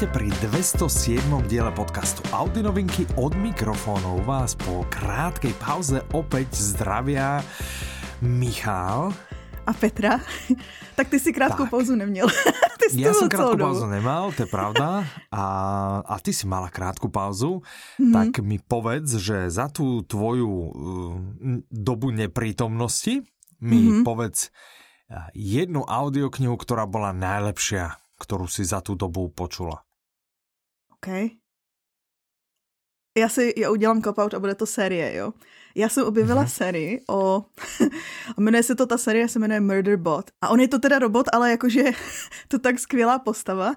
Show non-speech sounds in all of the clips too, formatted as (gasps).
Vítajte pri 207. diele podcastu Audi novinky od mikrofónov vás po krátkej pauze opäť zdravia Michal a Petra. tak ty si krátkou tak. pauzu neměl. (laughs) ty ja som krátku pauzu nemal, to je pravda. A, a ty si mala krátku pauzu. Mm-hmm. Tak mi povedz, že za tú tvoju uh, dobu neprítomnosti mi mm-hmm. povedz uh, jednu audioknihu, ktorá bola najlepšia kterou si za tu dobu počula? OK. Já si, já udělám cop-out a bude to série, jo. Já jsem objevila mm-hmm. sérii o, (laughs) jmenuje se to, ta série se jmenuje Murder Bot. A on je to teda robot, ale jakože (laughs) to tak skvělá postava,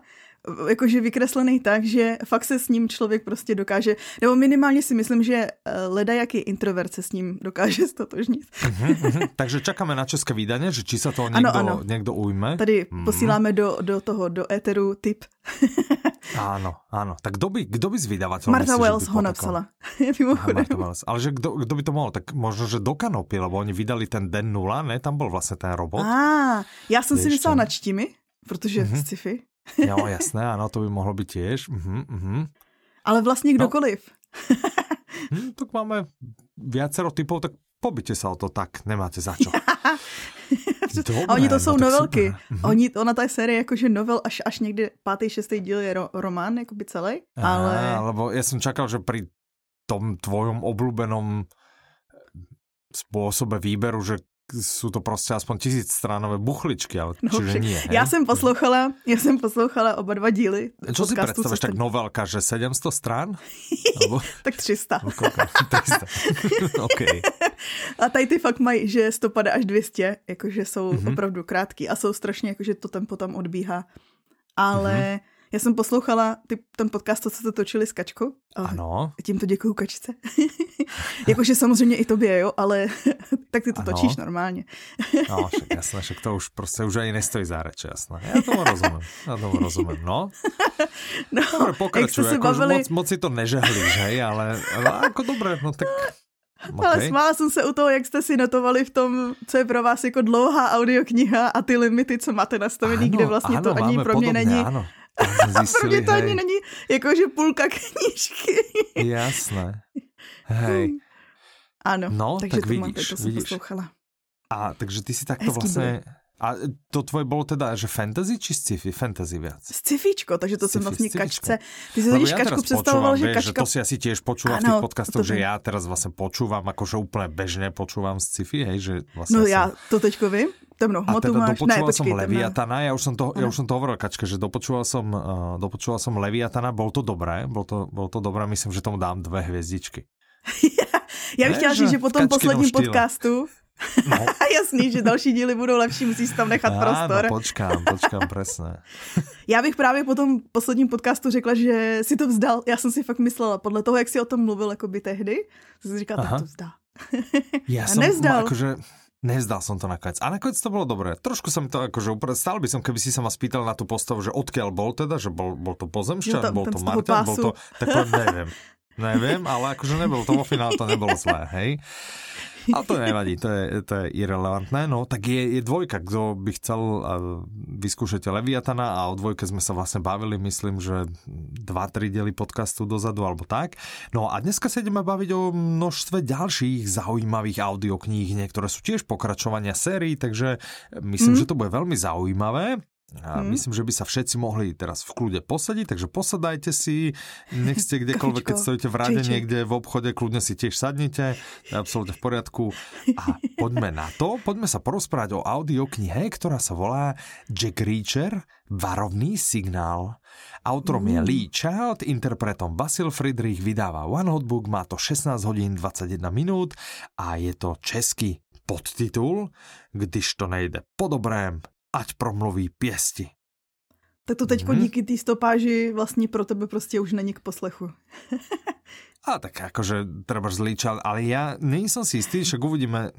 jakože vykreslený tak, že fakt se s ním člověk prostě dokáže, nebo minimálně si myslím, že eh, leda jaký introvert se s ním dokáže (laughs) stotožnit. Uh-huh, uh-huh. Takže čekáme na české vydání, že či se to někdo, ano, ano. někdo ujme. Tady uh-huh. posíláme do, do toho, do éteru tip. (laughs) Áno, áno. Tak kdo by, kdo by z vydavateľov... Martha Wells ho napsala. (laughs) Wells. Ale že kdo, kdo by to mohol? Tak možno, že do Kanopy, lebo oni vydali ten Den nula, ne? Tam byl vlastně ten robot. Á, já jsem si myslela na čtimi, protože uh-huh. sci-fi. (laughs) Jo, jasné, ano, to by mohlo být těž. Uh-huh, uh-huh. Ale vlastně no. kdokoliv. No. (laughs) hm, tak máme viacero typov, tak pobyte se o to tak, nemáte za čo. (laughs) Dobré, a oni to jsou no, novelky. Mhm. Oni, ona ta série jakože novel až, až někdy pátý, šestý díl je ro, román, jakoby celý. Ale... Aha, lebo já jsem čakal, že pri tom tvojom oblúbenom spôsobe výberu, že jsou to prostě aspoň tisícstránové buchličky, ale no, čiže nie. Hej? Já jsem poslouchala, já jsem poslouchala oba dva díly. Čo si představíš, tak novelka, že 700 strán? (laughs) Alebo... tak 300. 300. (laughs) (laughs) okay. A tady ty fakt mají, že 150 až 200, jakože jsou mm-hmm. opravdu krátký a jsou strašně, jakože to tempo tam odbíhá. Ale mm-hmm já jsem poslouchala ty, ten podcast, co se to točili s Kačkou. Ano. Tímto děkuju Kačce. (laughs) Jakože samozřejmě i tobě, jo, ale (laughs) tak ty to ano. točíš normálně. (laughs) no, však jasné, však to už prostě už ani nestojí za reč, jasné. Já tomu rozumím, já tomu rozumím, no. no dobre, pokračuj, jako bavili... moc, moc si to nežehlíš, hej, ale, ale jako dobré, no tak... Okay. Ale smála jsem se u toho, jak jste si notovali v tom, co je pro vás jako dlouhá audiokniha a ty limity, co máte nastavený, ano, kde vlastně ano, to ani pro mě podobně, není. Ano (laughs) Zjistili, Pro mě to hej. ani není jakože půlka (laughs) knížky. Jasné. Hej. Hmm. Ano, no, takže tak to vidíš, máte, to jsem vidíš. poslouchala. A takže ty si takto Hezký vlastně... Bude. A to tvoje bylo teda, že fantasy či sci-fi? Fantasy viac. Scifíčko, takže to sci-fi, jsem vlastně scifičko. kačce. Ty si totiž kačku představoval, že kačka... Že to si asi tiež počúval v tých podcastoch, že já teraz vlastně počúvam, akože úplně bežně počúvam sci-fi, hej, že vlastně No já to teďko vím, temnou hmotu teda máš. dopočúval ne, počkej, som Leviatana, ja už som to, ja už som to hovoril, Kačka, že dopočúval som, uh, dopočúval som Leviatana, bol to dobré, bol to, bol to dobré, myslím, že tomu dám dve hvězdičky. (laughs) já bych chtěla říct, že po tom posledním podcastu (laughs) No. (laughs) Jasný, že další díly budou lepší, musíš tam nechat prostor. Áno, počkám, počkám, presne. Já bych právě po tom posledním podcastu řekla, že si to vzdal. Já jsem si fakt myslela, podle toho, jak si o tom mluvil jako by tehdy, jsem si říkala, tak to vzdá. Já jsem, nevzdal. Akože, Nezdal som to nakoniec. A nakoniec to bolo dobré. Trošku som to akože upre... Stále by som, keby si sa ma spýtal na tú postavu, že odkiaľ bol teda, že bol, bol to pozemšťan, bol to Martin, bol to... Tak neviem. Neviem, ale akože nebol to vo finále, to nebolo zlé, hej. (laughs) Ale to nevadí, to je, to je irrelevantné. No, tak je, je dvojka, kdo by chcel vyskúšať Leviatana a o dvojke sme sa vlastne bavili, myslím, že dva, tri diely podcastu dozadu alebo tak. No a dneska sa ideme baviť o množstve ďalších zaujímavých audiokníh, niektoré sú tiež pokračovania sérií, takže myslím, mm. že to bude veľmi zaujímavé. A hmm. myslím, že by sa všetci mohli teraz v kľude posadiť, takže posadajte si, nech ste (laughs) kdekoľvek, keď stojíte v rade niekde v obchode, kľudne si tiež sadnite, je absolútne v poriadku. A (laughs) poďme na to, poďme sa porozprávať o audioknihe, ktorá sa volá Jack Reacher, Varovný signál. Autorom je Lee Child, interpretom Basil Friedrich vydáva One Hotbook, má to 16 hodín 21 minút a je to český podtitul, když to nejde po dobrém, ať promluví pěsti. Tak to teďko mm-hmm. díky té stopáži vlastně pro tebe prostě už není k poslechu. (laughs) a tak akože treba zlíčal, ale ja není som si istý, však uvidíme,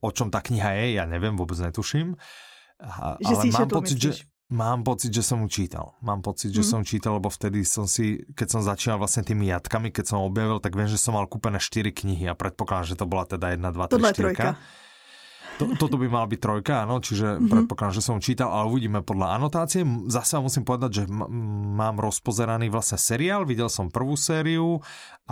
o čom ta kniha je, ja neviem, vôbec netuším. A, že ale mám pocit, myslíš? že Mám pocit, že som ju čítal. Mám pocit, že mm. som čítal, lebo vtedy som si, keď som začínal vlastne tými jatkami, keď som objavil, tak viem, že som mal kúpené 4 knihy a predpokladám, že to bola teda 1, 2, 3, 4. To, toto by mala byť trojka, áno, čiže mm-hmm. predpokladám, že som čítal, ale uvidíme podľa anotácie. Zase musím povedať, že mám rozpozeraný vlastne seriál, videl som prvú sériu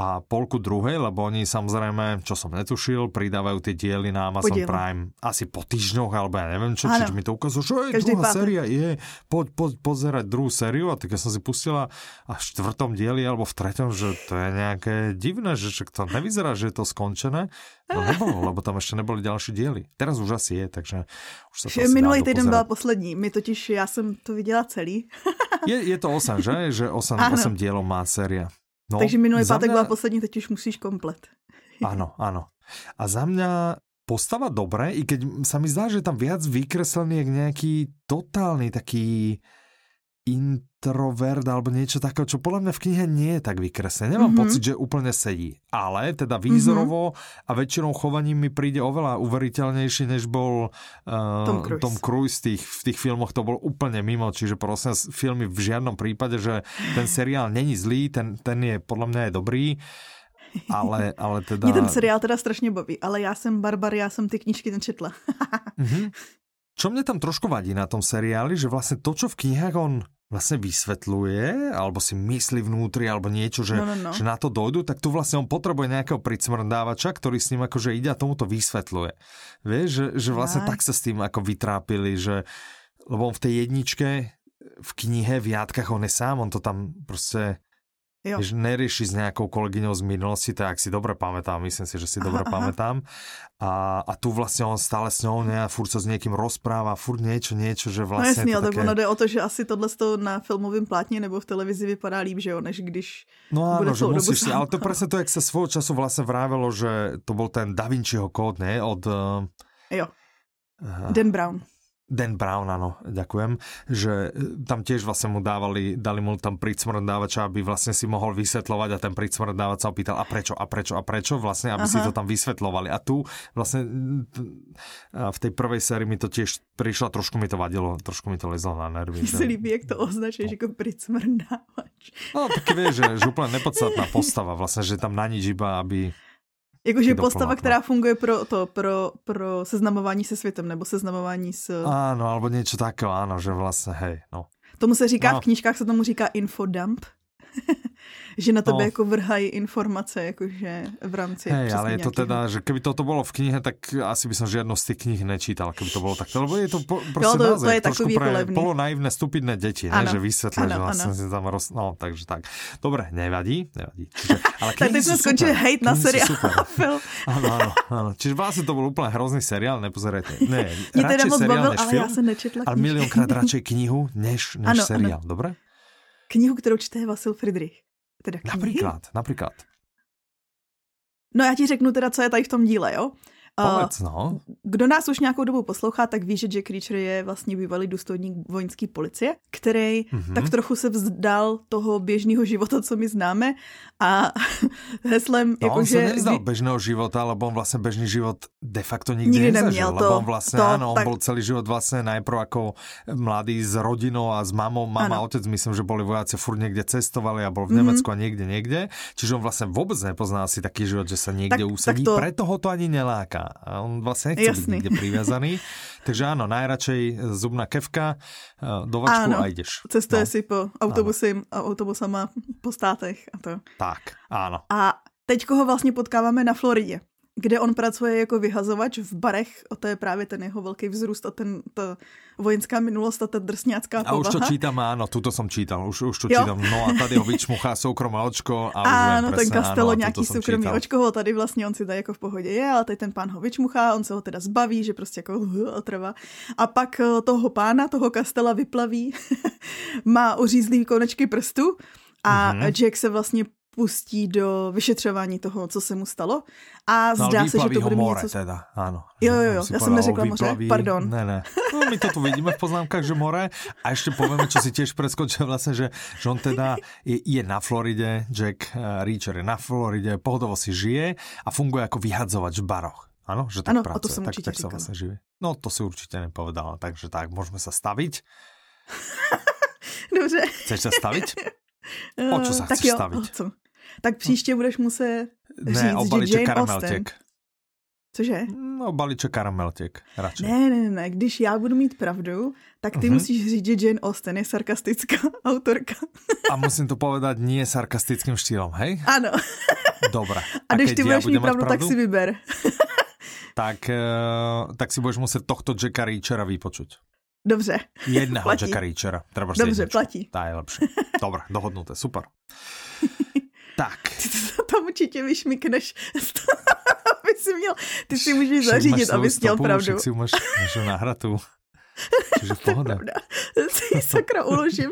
a polku druhej, lebo oni samozrejme, čo som netušil, pridávajú tie diely na Amazon Podiel. Prime asi po týždňoch, alebo ja neviem čo, čiže mi to ukázalo, že je, druhá séria je, poď, poď pozerať druhú sériu a tak ja som si pustila a v štvrtom dieli alebo v treťom, že to je nejaké divné, že to nevyzerá, že je to skončené. No (laughs) nebolo, lebo tam ešte neboli ďalšie diely. Teraz už asi je, takže už sa to Minulý týden byla poslední. My totiž, já jsem to viděla celý. (laughs) je, je to 8, že? Že 8, 8 dielov má séria. No, takže minulý pátek mňa... byla poslední, teď už musíš komplet. (laughs) Áno, áno. A za mňa postava dobré, i keď sa mi zdá, že tam viac vykreslený je nejaký totálny taký introvert alebo niečo takého, čo podľa mňa v knihe nie je tak vykreslené. Nemám mm-hmm. pocit, že úplne sedí. Ale teda výzorovo mm-hmm. a väčšinou chovaním mi príde oveľa uveriteľnejší, než bol uh, Tom Cruise, Tom Cruise tých, v tých filmoch. To bol úplne mimo. Čiže prosím, filmy v žiadnom prípade, že ten seriál není zlý, ten, ten je podľa mňa je dobrý. Ale, (laughs) ale teda... Mě ten seriál teda strašně baví, ale já jsem Barbar, já jsem ty knížky nečetla. mm-hmm. (laughs) Čo mne tam trošku vadí na tom seriáli, že vlastne to, čo v knihách on vlastne vysvetľuje, alebo si myslí vnútri, alebo niečo, že, no, no, no. že na to dojdu, tak tu vlastne on potrebuje nejakého pricmrdávača, ktorý s ním akože ide a tomu to vysvetľuje. Vieš, že, že vlastne tak. tak sa s tým ako vytrápili, že lebo on v tej jedničke v knihe, v Jádkach, on je sám, on to tam prostě Jo. Že nerieši s nejakou kolegyňou z minulosti, tak si dobre pamätám, myslím si, že si dobre aha, (laughs) pamätám. A, a tu vlastne on stále s ňou ne, a furt sa s niekým rozpráva, furt niečo, niečo, že no vlastne... No jasný, ale také... ono jde o to, že asi tohle na filmovém plátně nebo v televizi vypadá líp, že jo, než když No áno, že musíš si, ale to presne to, jak sa svojho času vlastne vrávelo, že to bol ten Da Vinciho kód, ne, od... Jo. Uh, Dan Brown. Dan Brown, áno, ďakujem, že e, tam tiež vlastne mu dávali, dali mu tam pricmrdávača, aby vlastne si mohol vysvetľovať a ten pricmrdávač sa opýtal a prečo, a prečo, a prečo, vlastne, aby Aha. si to tam vysvetľovali. A tu vlastne v tej prvej sérii mi to tiež prišlo, trošku mi to vadilo, trošku mi to lezlo na nervy. Se líbí, jak to označuješ no. jako pricmrdávač. No, taky vieš, že, že úplne nepodstatná postava, vlastne, že tam na nič iba, aby Jakože postava, která funguje pro to, pro, pro seznamování se světem, nebo seznamování s... Áno, alebo niečo takého, áno, že vlastne, hej, no. Tomu se říká, no. v knížkách se tomu říká infodump. (laughs) že na tebe no. jako vrhají informace, jakože v rámci... Hej, ale je to teda, že keby toto bolo v knihe, tak asi by som žiadno z tých knih nečítal, keby to bolo takto, lebo je to po, prostě jo, to, naozaj, to je trošku pre levný. polonaivné, stupidné deti, ne, že vysvetlí, že vlastne si tam roz... No, takže tak. Dobre, nevadí, nevadí. Čiže, ale tak teď sme skončili hejt na seriál. (laughs) Áno, áno, áno. Čiže vlastne to bol úplne hrozný seriál, nepozerajte. Ne, (laughs) radšej teda seriál bavil, ale film, ja som nečetla ale miliónkrát radšej knihu, než, (laughs) než ano, seriál, ano. dobre? Knihu, kterou čte Vasil Friedrich. Teda knihy? Například, například. No já ti řeknu teda, co je tady v tom díle, jo? Povedz, no. Kdo nás už nějakou dobu poslouchá, tak ví, že Jack Reacher je vlastně bývalý důstojník vojenské policie, který mm-hmm. tak trochu se vzdal toho běžného života, co my známe a (laughs) heslem no, jako, on že... se nevzdal běžného života, lebo on vlastně běžný život de facto nikdy, nikdy nezažil, neměl to, lebo on vlastně, to, áno, on tak... bol celý život vlastně najprv jako mladý s rodinou a s mamou, mama ano. otec, myslím, že boli vojáci, furt někde cestovali a bol v Německu mm-hmm. a někde, někde, čiže on vlastně vůbec nepozná si taký život, že se někde tak, usadí, tak to... preto ho to ani neláká a on vlastne nechce Jasný. byť nikde priviazaný. (laughs) Takže áno, najradšej zubná kevka, eh, do vačku áno, a ideš. Cestuje no. si po autobusy, a autobusama po státech a to. Tak, áno. A teďko ho vlastně potkáváme na Floridě kde on pracuje jako vyhazovač v barech, o to je právě ten jeho velký vzrůst a ten, ta vojenská minulost a ta drsňácká povaha. A už to čítam, áno, tuto som čítal, už, už to jo. čítam. No a tady ho vyčmuchá soukromé očko. A áno, ten Kastelo nějaký soukromý čítal. očko ho tady vlastně on si tady jako v pohodě je, ale tady ten pán ho vyčmuchá, on se ho teda zbaví, že prostě jako otrva. A pak eh, toho pána, toho Kastela vyplaví, (laughs) má uřízlý konečky prstu a mm-hmm. Jack se vlastně pustí do vyšetřování toho, co se mu stalo. A no, zdá se, že to bude mít něco... teda, ano. Jo, jo, jo, já jsem neřekla moře, pardon. Ne, ne. No, my to tu vidíme v poznámkách, že more. A ještě povíme, čo si tiež preskočil vlastně, že, že on teda je, je na Floride, Jack uh, Reacher je na Floride, pohodovo si žije a funguje jako vyhadzovač v baroch. Ano, že tak ano, pracuje. to jsem tak, tak sa vlastne žije. No, to si určitě nepovedala, takže tak, můžeme sa staviť. (laughs) Dobře. Chceš sa staviť? (laughs) O čo sa tak chceš jo, staviť? O co? Tak příště budeš muset říct, ne, že Jane Austen... Cože? No, balíček karameltěk, radši. Ne, ne, ne, když já budu mít pravdu, tak ty uh-huh. musíš říct, že Jane Austen je sarkastická (laughs) autorka. A musím to povedať nie sarkastickým štýlom, hej? Ano. Dobrá. A, a když ty budeš mít pravdu, pravdu, tak si vyber. (laughs) tak, uh, tak si budeš muset tohto Jacka Reachera vypočuť. Dobře. Jedného platí. Jacka Reachera. Dobře, platí. Tá je lepší. Dobre, dohodnuté, super. Tak. Ty to tam určitě vyšmikneš. (laughs) aby si měl, ty si můžeš zařídit, aby jsi měl pravdu. si máš, máš nahratu. Čiže pohoda. Pravda. (laughs) Si sakra uložím.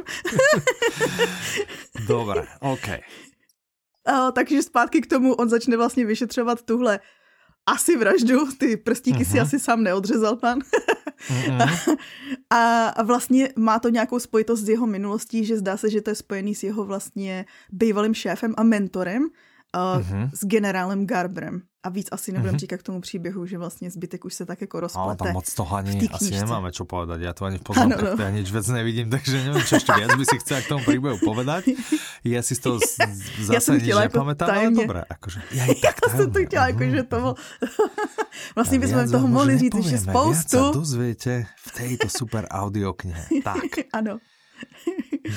(laughs) Dobré, OK. Uh, takže zpátky k tomu, on začne vlastně vyšetřovat tuhle asi vraždu, ty prstíky uh-huh. si mhm. asi sám neodřezal pan. Uh-huh. (laughs) a, a vlastně má to nějakou spojitost s jeho minulostí, že zdá se, že to je spojený s jeho vlastně bývalým šéfem a mentorem, uh, uh-huh. s generálem Garbrem. A víc asi nebudem uh-huh. říkat k tomu příběhu, že vlastně zbytek už se tak jako rozplete. Ale tam moc toho ani asi nemáme čo povedať. Já to ani v poznámkách no. ja nič vec nevidím, takže nevím, čo ešte viac by si chcel k tomu príbehu povedať. Ja si z toho zase nič nepamätám, ale dobré. Akože, ja i tak (laughs) Já jsem to chtěla, jakože to bylo... (laughs) vlastně bychom toho mohli říct ještě spoustu. Viac sa dozviete v tejto super audioknihe. Tak. (laughs) ano.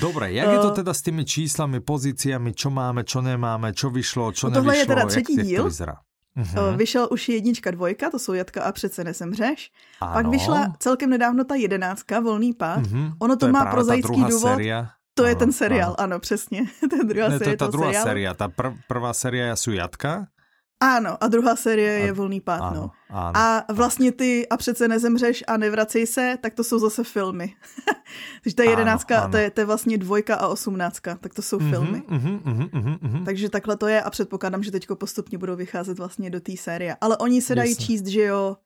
Dobre, jak je to teda s tými číslami, pozíciami, čo máme, čo nemáme, čo vyšlo, čo no tohle nevyšlo, je teda třetí jak, díl. Jak to vyzerá? Uh-huh. Vyšel už jednička, dvojka, to jsou Jatka a přece nesemřeš. Ano. Pak vyšla celkem nedávno ta jedenáctka, Volný pád. Uh-huh. Ono to, to má prozaický důvod. Séria. To ano, je ten seriál, ano, ano přesně. (laughs) ta druhá ne, to je ta druhá séria. Ta prv, prvá séria jsou Jatka ano, a druhá série je Volný pád, ano, no. Ano. A vlastně ty a přece nezemřeš a nevracej se, tak to jsou zase filmy. (laughs) Takže ta jedenáctka, ano, ano. To, je, to je vlastně dvojka a osmnáctka, tak to jsou mm-hmm, filmy. Mm-hmm, mm-hmm, mm-hmm. Takže takhle to je a předpokládám, že teďko postupně budou vycházet vlastně do té série. Ale oni se dají Jasne. číst, že jo,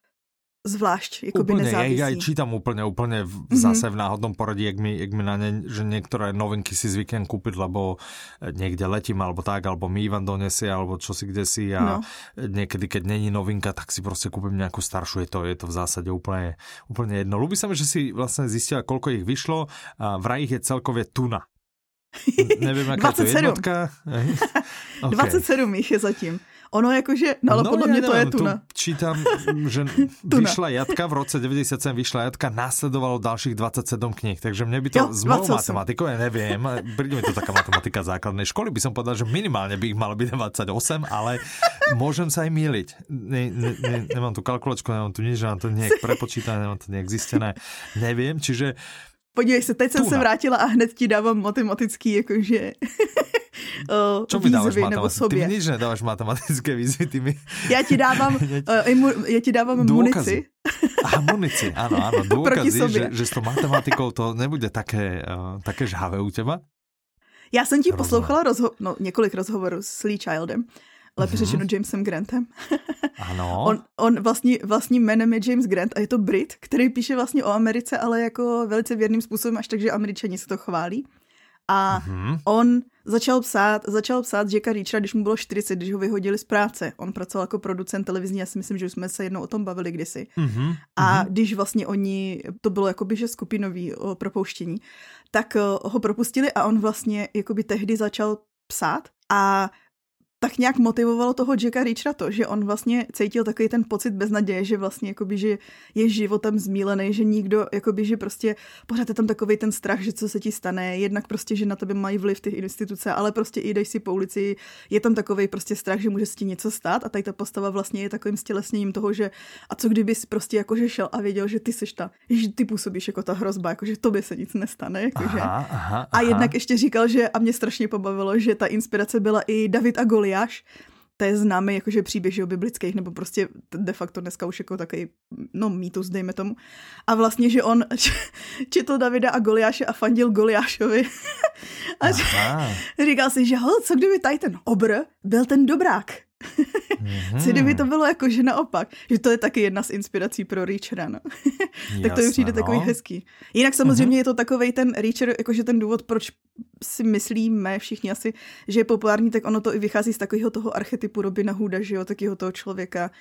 zvlášť, by úplne, nezávisí. Ja, ja čítam úplne, úplne v, mm-hmm. zase v náhodnom poradí, jak mi, jak mi na ne, že niektoré novinky si zvyknem kúpiť, lebo eh, niekde letím, alebo tak, alebo mi Ivan donesie, alebo čo si kde si a no. niekedy, keď není novinka, tak si prostě kúpim nejakú staršiu, je to, je to v zásade úplne, úplne jedno. Ľubí sa mi, že si vlastne zistila, koľko ich vyšlo a vraj ich je celkově tuna. (laughs) Nevím, jaká 27. to je jednotka. (laughs) okay. 27 jich je zatím. Ono jakože, no ale no, podle mě to je tuna. Tu čítam, (laughs) že vyšla Jatka, v roce 97 vyšla Jatka, následovalo dalších 27 knih, takže mne by to jo, s mojou matematikou, ja neviem, príde mi to taká matematika základnej školy, by som povedal, že minimálne by ich malo byť 28, ale môžem sa aj míliť. Ne, ne, ne, nemám tu kalkulačku, nemám tu nič, nemám to nejak prepočítané, nemám to nejak zistené, neviem, čiže Podívej se, teď jsem Tuna. se vrátila a hned ti dávám matematický, jakože (laughs) uh, Čo mi dáváš nebo sobě. Ty mi nič nedáváš matematické výzvy, ty mi... Já ti dávám, (laughs) uh, imu, já ti dávám Dôkazy. munici. A munici, áno, áno, dôkazy, že, že s tou matematikou to nebude také, uh, také žhavé u teba. Já jsem ti Rozumím. poslouchala rozho- no, několik rozhovorů s Lee Childem lépe mm-hmm. řečeno Jamesem Grantem. (laughs) Ano. on, on vlastní, vlastní jménem je James Grant a je to Brit, který píše vlastně o Americe, ale jako velice věrným způsobem, až tak, že američani se to chválí. A mm-hmm. on začal psát, začal psát Jacka Reachera, když mu bylo 40, když ho vyhodili z práce. On pracoval jako producent televizní, já si myslím, že už jsme se jednou o tom bavili kdysi. Mm-hmm. A když vlastně oni, to bylo jakoby, že skupinový o propouštění, tak ho propustili a on vlastně jakoby tehdy začal psát a tak nějak motivovalo toho Jacka Reachera to, že on vlastně cítil takový ten pocit beznaděje, že vlastně jakoby, že je životem zmílený, že nikdo, jakoby, že prostě pořád je tam takový ten strach, že co se ti stane, jednak prostě, že na tebe mají vliv ty instituce, ale prostě i jdeš si po ulici, je tam takový prostě strach, že může se ti něco stát a tady ta postava vlastně je takovým stělesněním toho, že a co kdyby jsi prostě jakože šel a věděl, že ty jsi ta, že ty působíš jako ta hrozba, jakože tobě se nic nestane, jakože. Aha, aha, aha. A jednak ještě říkal, že a mě strašně pobavilo, že ta inspirace byla i David a Goliáš, Eliáš, to je známý jakože příběh že biblických, nebo prostě de facto dneska už jako takový, no mýtus, dejme tomu. A vlastně, že on (laughs) četl Davida a Goliáše a fandil Goliášovi. (laughs) a říkal si, že ho, co kdyby tady ten obr byl ten dobrák. Mm-hmm. Co kdyby to bylo jako, že naopak, že to je taky jedna z inspirací pro Reachera, (laughs) no. tak to mi přijde no. takový hezký. Jinak samozřejmě mm-hmm. je to takový ten Reacher, jakože ten důvod, proč si myslíme všichni asi, že je populární, tak ono to i vychází z takového toho archetypu Robina Hooda, že jo, takového toho člověka,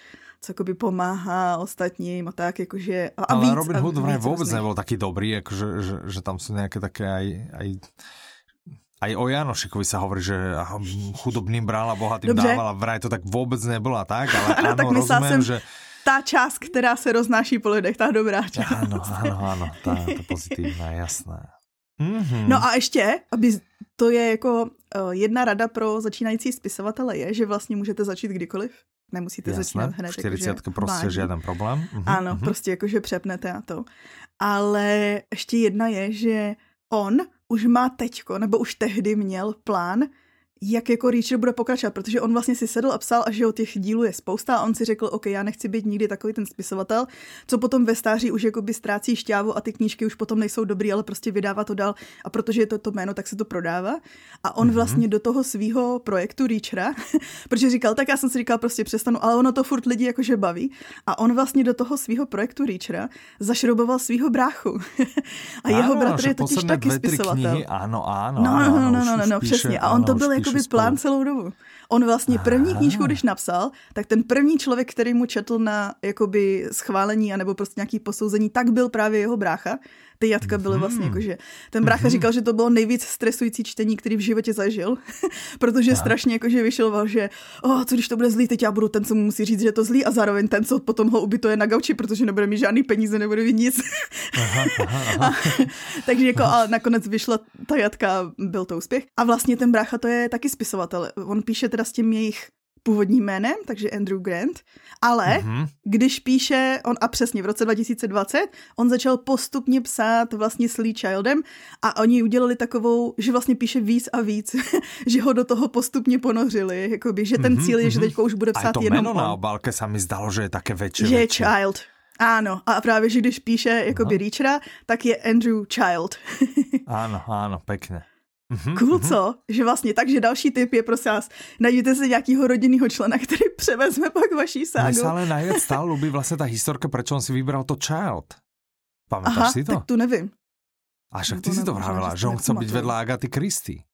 co jakoby pomáhá ostatním a tak, jakože... A, a Ale víc, Robin Hood vůbec nebyl taky dobrý, jakože, že, že tam jsou nějaké také aj, aj aj o Janošikovi sa hovorí, že chudobným bral a bohatým Dobře. dával a vraj to tak vôbec nebylo tak, ale (laughs) ano, áno, rozumiem, jsem... že ta část, která se roznáší po lidech, ta dobrá část. Ano, ano, ano, ta, ta pozitivná, jasné. Mm-hmm. No a ještě, aby to je jako uh, jedna rada pro začínající spisovatele je, že vlastně můžete začít kdykoliv. Nemusíte Jasné, začínat hned. 40 jako, prostě žádný problém. Uh-huh, ano, uh-huh. prostě jakože přepnete a to. Ale ještě jedna je, že on už má teďko, nebo už tehdy měl plán, jak jako Reacher bude pokračovat, protože on vlastně si sedl a psal a že o těch dílů je spousta a on si řekl, OK, já nechci být nikdy takový ten spisovatel, co potom ve stáří už jakoby ztrácí šťávu a ty knížky už potom nejsou dobrý, ale prostě vydává to dál a protože je to to jméno, tak se to prodává. A on mm-hmm. vlastně do toho svého projektu Reachera, (laughs) protože říkal, tak já jsem si říkal, prostě přestanu, ale ono to furt lidi jakože baví. A on vlastně do toho svého projektu Reachera zašrouboval svého bráchu. (laughs) a jeho ano, bratr je totiž taky spisovatel. Knihy, ano, ano, no, no, no, no, no, no, no, přesně. A on to byl jako jakoby plán celou dobu. On vlastně první knížku, když napsal, tak ten první člověk, který mu četl na jakoby schválení anebo prostě nějaký posouzení, tak byl právě jeho brácha ty jatka byly vlastně mhm. jakože, ten brácha mhm. říkal, že to bylo nejvíc stresující čtení, který v životě zažil, (laughs) protože Aha. strašně jakože vyšel, že oh, co když to bude zlý, teď já budu ten, co mu musí říct, že je to zlý a zároveň ten, co potom ho ubytuje na gauči, protože nebude mít žádný peníze, nebude mít nic. Aha, aha, (laughs) aha. a, (laughs) takže jako a nakonec vyšla ta jatka, byl to úspěch. A vlastně ten brácha to je taky spisovatel. On píše teda s tím jejich původním jménem, takže Andrew Grant, ale mm-hmm. když píše, on a přesně v roce 2020, on začal postupně psát vlastně s Lee Childem a oni udělali takovou, že vlastně píše víc a víc, (laughs) že ho do toho postupně ponořili, jakoby, že ten mm-hmm, cíl je, že mhm. teď už bude psát to jenom on. na obálke se mi zdalo, že je také větší. Že je Child. Ano, a právě, že když píše jakoby Reachera, tak je Andrew Child. (laughs) ano, ano, pěkně. Mm-hmm, cool, mm-hmm. co? Že vlastně tak, že další typ je, prosím vás, najděte si nějakého rodinného člena, který převezme pak vaší ságu. Mně se ale najviac stále ľubí vlastně ta historka, proč on si vybral to Child. Pamätáš Aha, si to? tak tu nevím. A však ty si to vravila, že on chce být vedle Agaty Christy.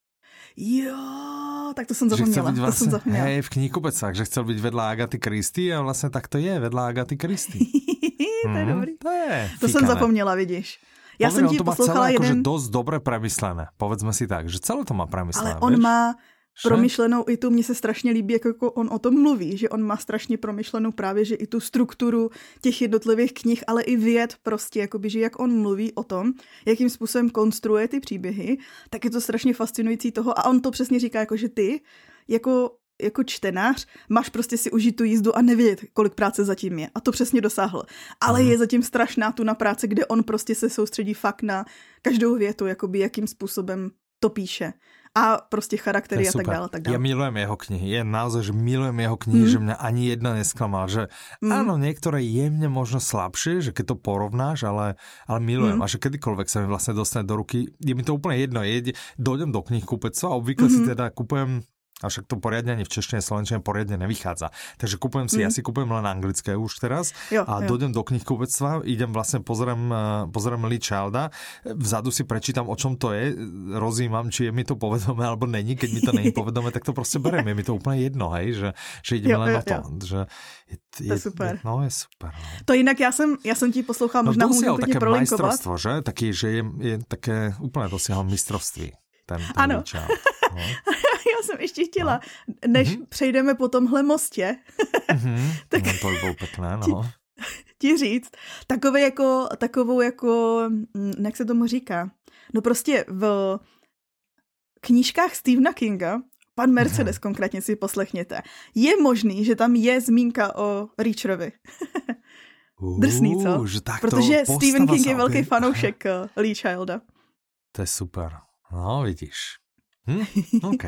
Jo, tak to jsem zapomněla. Vlastně, to jsem zapomněla. Hej, v knihkupecách, že chcel být vedle Agaty Christy a vlastně tak to je, vedle Agaty Christy. (laughs) to je mm, dobrý. To, je to jsem zapomněla, vidíš. Já jsem ti poslouchala celé jeden... Akože dosť dobre premyslené. Povedzme si tak, že celé to má premyslené. Ale on vieš? má promyšlenou i tu, mně se strašně líbí, jak jako on o tom mluví, že on má strašně promyšlenou právě, že i tu strukturu těch jednotlivých knih, ale i věd prostě, jakoby, že jak on mluví o tom, jakým způsobem konstruuje ty příběhy, tak je to strašně fascinující toho a on to přesně říká, jako že ty jako jako čtenář máš prostě si užít tu jízdu a nevědět, kolik práce zatím je. A to přesně dosáhl. Ale je zatím strašná tu na práce, kde on prostě se soustředí fakt na každou větu, jakoby jakým způsobem to píše a prostě charaktery a tak dále. Tak dále. Ja milujem jeho knihy, je naozaj, že milujem jeho knihy, mm. že mňa ani jedna nesklamal, že mm. áno, niektoré jemne možno slabšie, že keď to porovnáš, ale, ale milujem mm. a že kedykoľvek sa mi vlastne dostane do ruky, je mi to úplne jedno, je, dojdem do knih kúpectva a obvykle mm. si teda kupujem a však to poriadne ani v češtine, slovenčine poriadne nevychádza. Takže kupujem si, mm. ja si kupujem len anglické už teraz jo, a jo. dojdem do knihkupectva, idem vlastne, pozriem, eh, pozriem Lee Childa, vzadu si prečítam, o čom to je, rozímam, či je mi to povedomé alebo není, keď mi to není (laughs) povedomé, tak to prostě berem, je mi to úplně jedno, hej, že, že ideme jo, len jo, na to. Jo. Že je, je, to je super. Je, no, je super. No. To jinak já jsem, já jsem ti poslouchala, možná no, můžu také prolinkovat. že? Taký, že je, je také úplně dosiahol mistrovství. Ten, ten ano. No. (laughs) (laughs) já jsem ještě chtěla, no. než mm-hmm. přejdeme po tomhle mostě, mm-hmm. (laughs) tak no, to by bylo pěkné, (laughs) no. Ti, ti říct, takové jako, takovou jako, mm, jak se tomu říká, no prostě v knížkách Stephena Kinga, pan Mercedes mm-hmm. konkrétně si poslechněte, je možný, že tam je zmínka o Reacherovi. Drsný, co? Že Protože Stephen King je velký fanoušek eh, Lee Childa. To je super. No, vidíš. Hm? OK.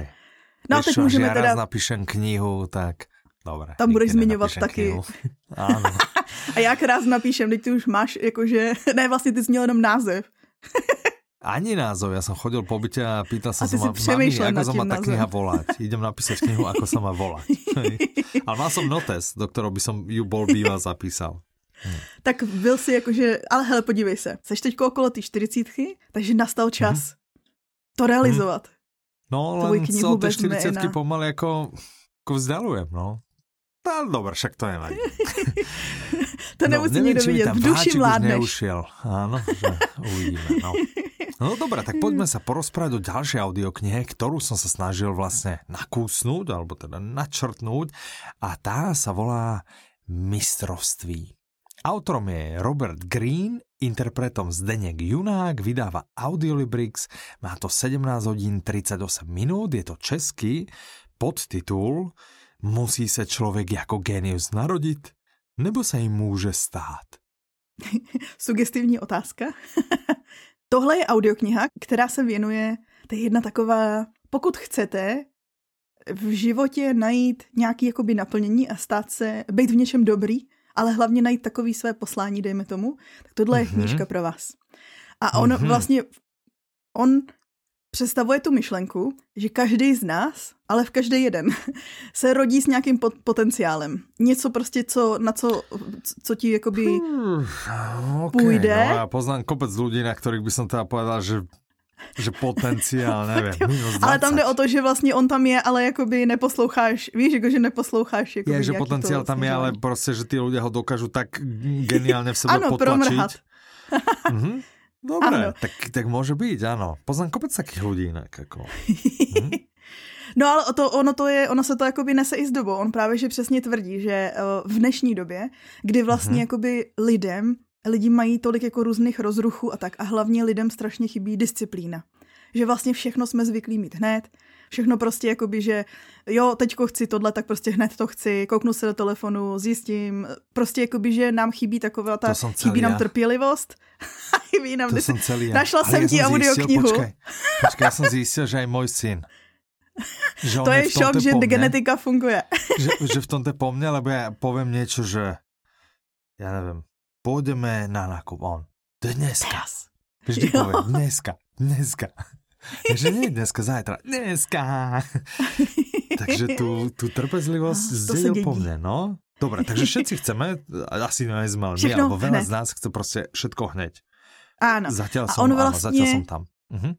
No a teď čo, můžeme ja teda... raz napíšem knihu, tak dobré. Tam budeš zmiňovat taky. (laughs) A jak raz napíšem, teď ty už máš, jakože, (laughs) ne, vlastně ty jsi měl jenom název. (laughs) Ani názov, ja som chodil po byte a pýtal som sa ma, mami, ako sa má tá kniha volať. Idem napísať knihu, ako sa má volať. Ale mal som notes, do ktorého by som ju bol býval zapísal. Hmm. Tak byl si jakože, ale hele, podívej se, seš teď okolo ty čtyřicítky, takže nastal čas hmm. to realizovat. Hmm. No, len sa tie 40 pomaly ako, ako vzdalujem, no. No, dobré, však to nevadí. (laughs) to nemusí no, nikdo vidět, v duši mládneš. neušiel. Áno, že (laughs) uvidíme, no. No dobré, tak poďme sa porozprávať o ďalšej audioknihe, ktorú som sa snažil vlastne nakúsnúť, alebo teda načrtnúť. A tá sa volá mistrovství. Autorom je Robert Green, interpretom Zdeněk Junák, vydává Audiolibrix, má to 17 hodin 38 minut, je to český, podtitul Musí se člověk jako genius narodit, nebo se jim může stát? (laughs) Sugestivní otázka. (laughs) Tohle je audiokniha, která se věnuje, to je jedna taková, pokud chcete v životě najít jakoby naplnění a stát se, být v něčem dobrý, ale hlavně najít takový své poslání, dejme tomu, tak tohle je mhm. knížka pro vás. A on mm-hmm. vlastně, on představuje tu myšlenku, že každý z nás, ale v každý jeden, (laughs) se rodí s nějakým pot- potenciálem. Něco prostě, co, na co, co ti jakoby hmm, okay, půjde. No, já poznám kopec lidí, na kterých by som teda povedal, že že potenciál, (laughs) nevím, Ale tam jde o to, že vlastně on tam je, ale jakoby neposloucháš, víš, jako že neposloucháš. Jakoby je, že potenciál tam je, ale prostě, že ty lidé ho dokážou tak geniálně v sebe ano, potlačit. mhm. Dobre, tak, tak může být, ano. Poznám kopec takých lidí jinak. Jako. (laughs) Hm? No ale to, ono, to je, ono se to jakoby nese i s dobou. On právě že přesně tvrdí, že eh, v dnešní době, kdy vlastně mm-hmm. jakoby lidem lidi mají tolik jako různých rozruchů a tak a hlavně lidem strašně chybí disciplína. Že vlastně všechno jsme zvyklí mít hned, všechno prostě jakoby, že jo, teďko chci tohle, tak prostě hned to chci, kouknu se do telefonu, zjistím, prostě jakoby, že nám chybí taková ta, chybí nám trpělivost, (laughs) chybí nám, to jsem celý já. našla jsem ti audioknihu. Počkej, počkej, já jsem zjistil, že i můj syn. (laughs) Že to je šok, že mne, genetika funguje. že, že v tomto po mne, lebo ja poviem niečo, že ja neviem, pôjdeme na nákup. On, dneska. Teraz. Vždy jo. povie, dneska, dneska. Takže nie dneska, zajtra, dneska. takže tu, tu trpezlivosť no, zdedil po mne, no. Dobre, takže všetci chceme, asi sme my, alebo veľa hned. z nás chce prostě všetko hneď. Áno. Zatiaľ som, on vlastně... áno, zatiaľ som tam. Uh-huh.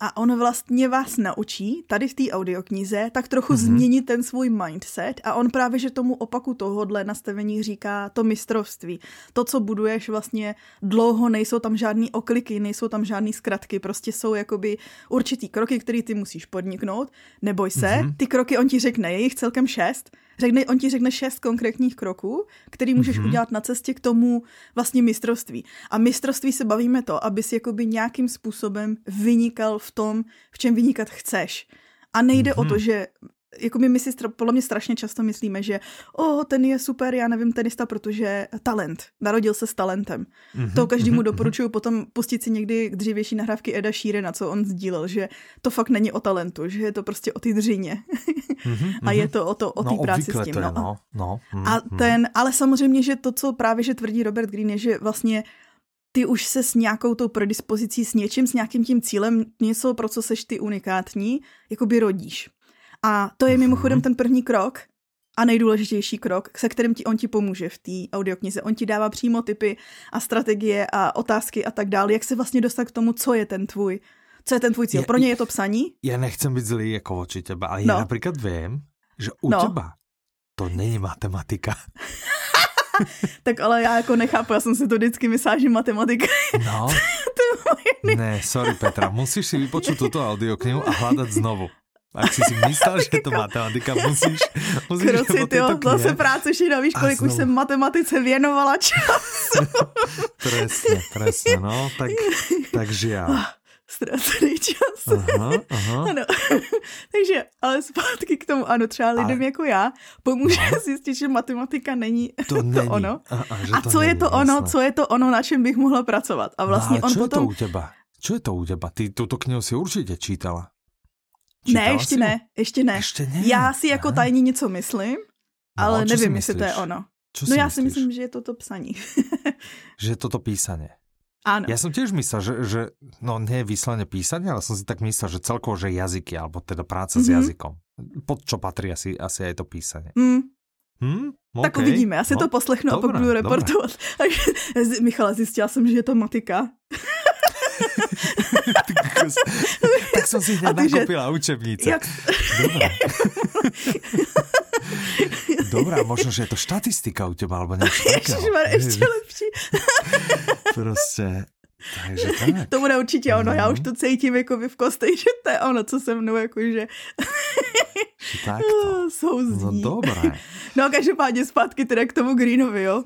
A on vlastně vás naučí tady v té audioknize tak trochu mm-hmm. změnit ten svůj mindset a on právě, že tomu opaku tohohle nastavení říká to mistrovství. To, co buduješ vlastně dlouho, nejsou tam žádný okliky, nejsou tam žádný zkratky, prostě jsou jakoby určitý kroky, které ty musíš podniknout. Neboj se, mm-hmm. ty kroky on ti řekne, je jich celkem šest, řekne, on ti řekne šest konkrétních kroků, který můžeš mm-hmm. udělat na cestě k tomu vlastně mistrovství. A mistrovství se bavíme to, abys jakoby nějakým způsobem vynikal v tom, v čem vynikat chceš. A nejde mm-hmm. o to, mhm. že jako my, my si podle mě strašně často myslíme, že o, oh, ten je super, já nevím, tenista, protože talent, narodil se s talentem. Mm-hmm, to každému mm-hmm. doporučuju potom pustit si někdy dřívější nahrávky Eda Sheerana, co on sdílel, že to fakt není o talentu, že je to prostě o té dřině. mm-hmm, (laughs) a je to o, to, o té no, práci s tím. To je, no. No, no, mm, a mhm. ten, ale samozřejmě, že to, co právě že tvrdí Robert Green, je, že vlastně ty už se s nějakou tou predispozicí, s něčím, s nějakým tím cílem, něco, pro co seš ty unikátní, jakoby rodíš. A to je mimochodem mhm. ten první krok a nejdůležitější krok, se kterým ti on ti pomůže v té audioknize. On ti dává přímo typy a strategie a otázky a tak dále, jak se vlastně dostat k tomu, co je ten tvůj, co je ten tvůj cíl. Pro ně je to psaní. Já nechcem být zlý jako voči teba, ale no. já například vím, že u no. teba to není matematika. (laughs) tak ale já jako nechápu, já jsem si to vždycky myslela, že matematika No. (laughs) ne, sorry Petra, musíš si vypočuť tuto audioknihu a hľadať znovu. Ak si si myslel, že to matematika, musíš... musíš Kroci, tyjo, zase práce šína, víš, kolik už jsem matematice věnovala času. (laughs) presne, presne, no, tak, tak žiaľ. Ztracený čas. Aha, aha. (laughs) Ano. (laughs) Takže, ale zpátky k tomu, ano, třeba lidem ale... jako já, pomůže no. zjistit, že matematika není to, to není. ono. A, a, že a to co není, je to ono, co je to ono, na čem bych mohla pracovat. A vlastně no, on čo potom... je to u teba? Čo je to u teba? Ty tuto knihu si určitě čítala. Čítala ne, ještě ne, ještě ne. Ještě ne. Já si jako tajně něco myslím, no, ale nevím, jestli to je ono. Čo no já si myslím, že je to to psaní. (laughs) že je to to písaně. Áno. Ja som tiež myslel, že, že no nie vyslovene písanie, ale som si tak myslel, že celkovo, že jazyky, alebo teda práca mm -hmm. s mhm. jazykom. Pod čo patrí asi, asi aj to písanie. Mm. Hmm? Okay. Tak uvidíme, já si no, to poslechnu dobré, a pak budu reportovat. (laughs) Michala, zjistila jsem, že je to matika. (laughs) (laughs) tak som si hneď takže, nakopila učebnice. Jak... Dobrá, možno, že je to štatistika u teba, alebo takého. Ježišmar, ešte lepší. (laughs) prostě, takže tak. To bude určitě ono, no. já už to cítím jako v kostech, že to je ono, co se mnou jakože tak to. (laughs) Souzdí. No dobré. No a každopádně zpátky teda k tomu Greenovi, jo.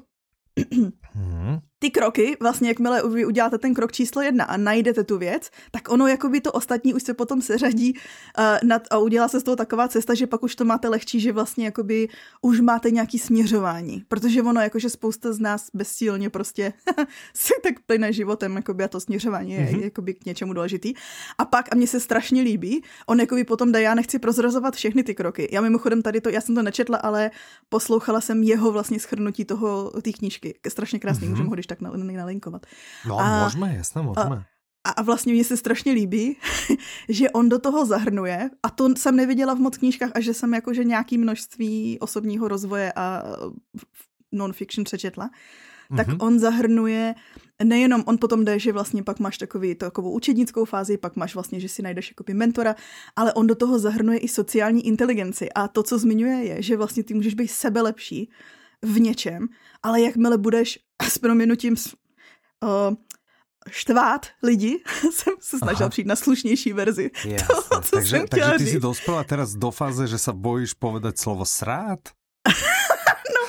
Hmm ty kroky, vlastně jakmile vy uděláte ten krok číslo jedna a najdete tu věc, tak ono jako by to ostatní už se potom seřadí uh, nad, a udělá se z toho taková cesta, že pak už to máte lehčí, že vlastně jakoby už máte nějaký směřování, protože ono jakože spousta z nás bezcílně prostě (laughs) si tak plyne životem, jakoby a to směřování je mm-hmm. jakoby k něčemu důležitý. A pak, a mně se strašně líbí, on jakoby potom dá, já nechci prozrazovat všechny ty kroky. Já mimochodem tady to, já jsem to nečetla, ale poslouchala jsem jeho vlastně schrnutí toho, té knížky. Strašně krásný, mm-hmm. můžeme ho když tak nalinkovat. No, a, můžeme, jasně, můžeme. A, a vlastně mně se strašně líbí, (laughs) že on do toho zahrnuje, a to jsem neviděla v moc knížkách, a že jsem jakože nějaký množství osobního rozvoje a non-fiction přečetla, tak mm-hmm. on zahrnuje nejenom, on potom jde, že vlastně pak máš takový, takovou učednickou fázi, pak máš vlastně, že si najdeš jakoby mentora, ale on do toho zahrnuje i sociální inteligenci a to, co zmiňuje, je, že vlastně ty můžeš být sebelepší v něčem, ale jakmile budeš s proměnutím uh, štvát lidi, (laughs) jsem se snažil přijít na slušnější verzi Jasne. toho, co takže, jsem takže ty říct. si dospěla teraz do fáze, že se bojíš povedať slovo srát? (laughs) no.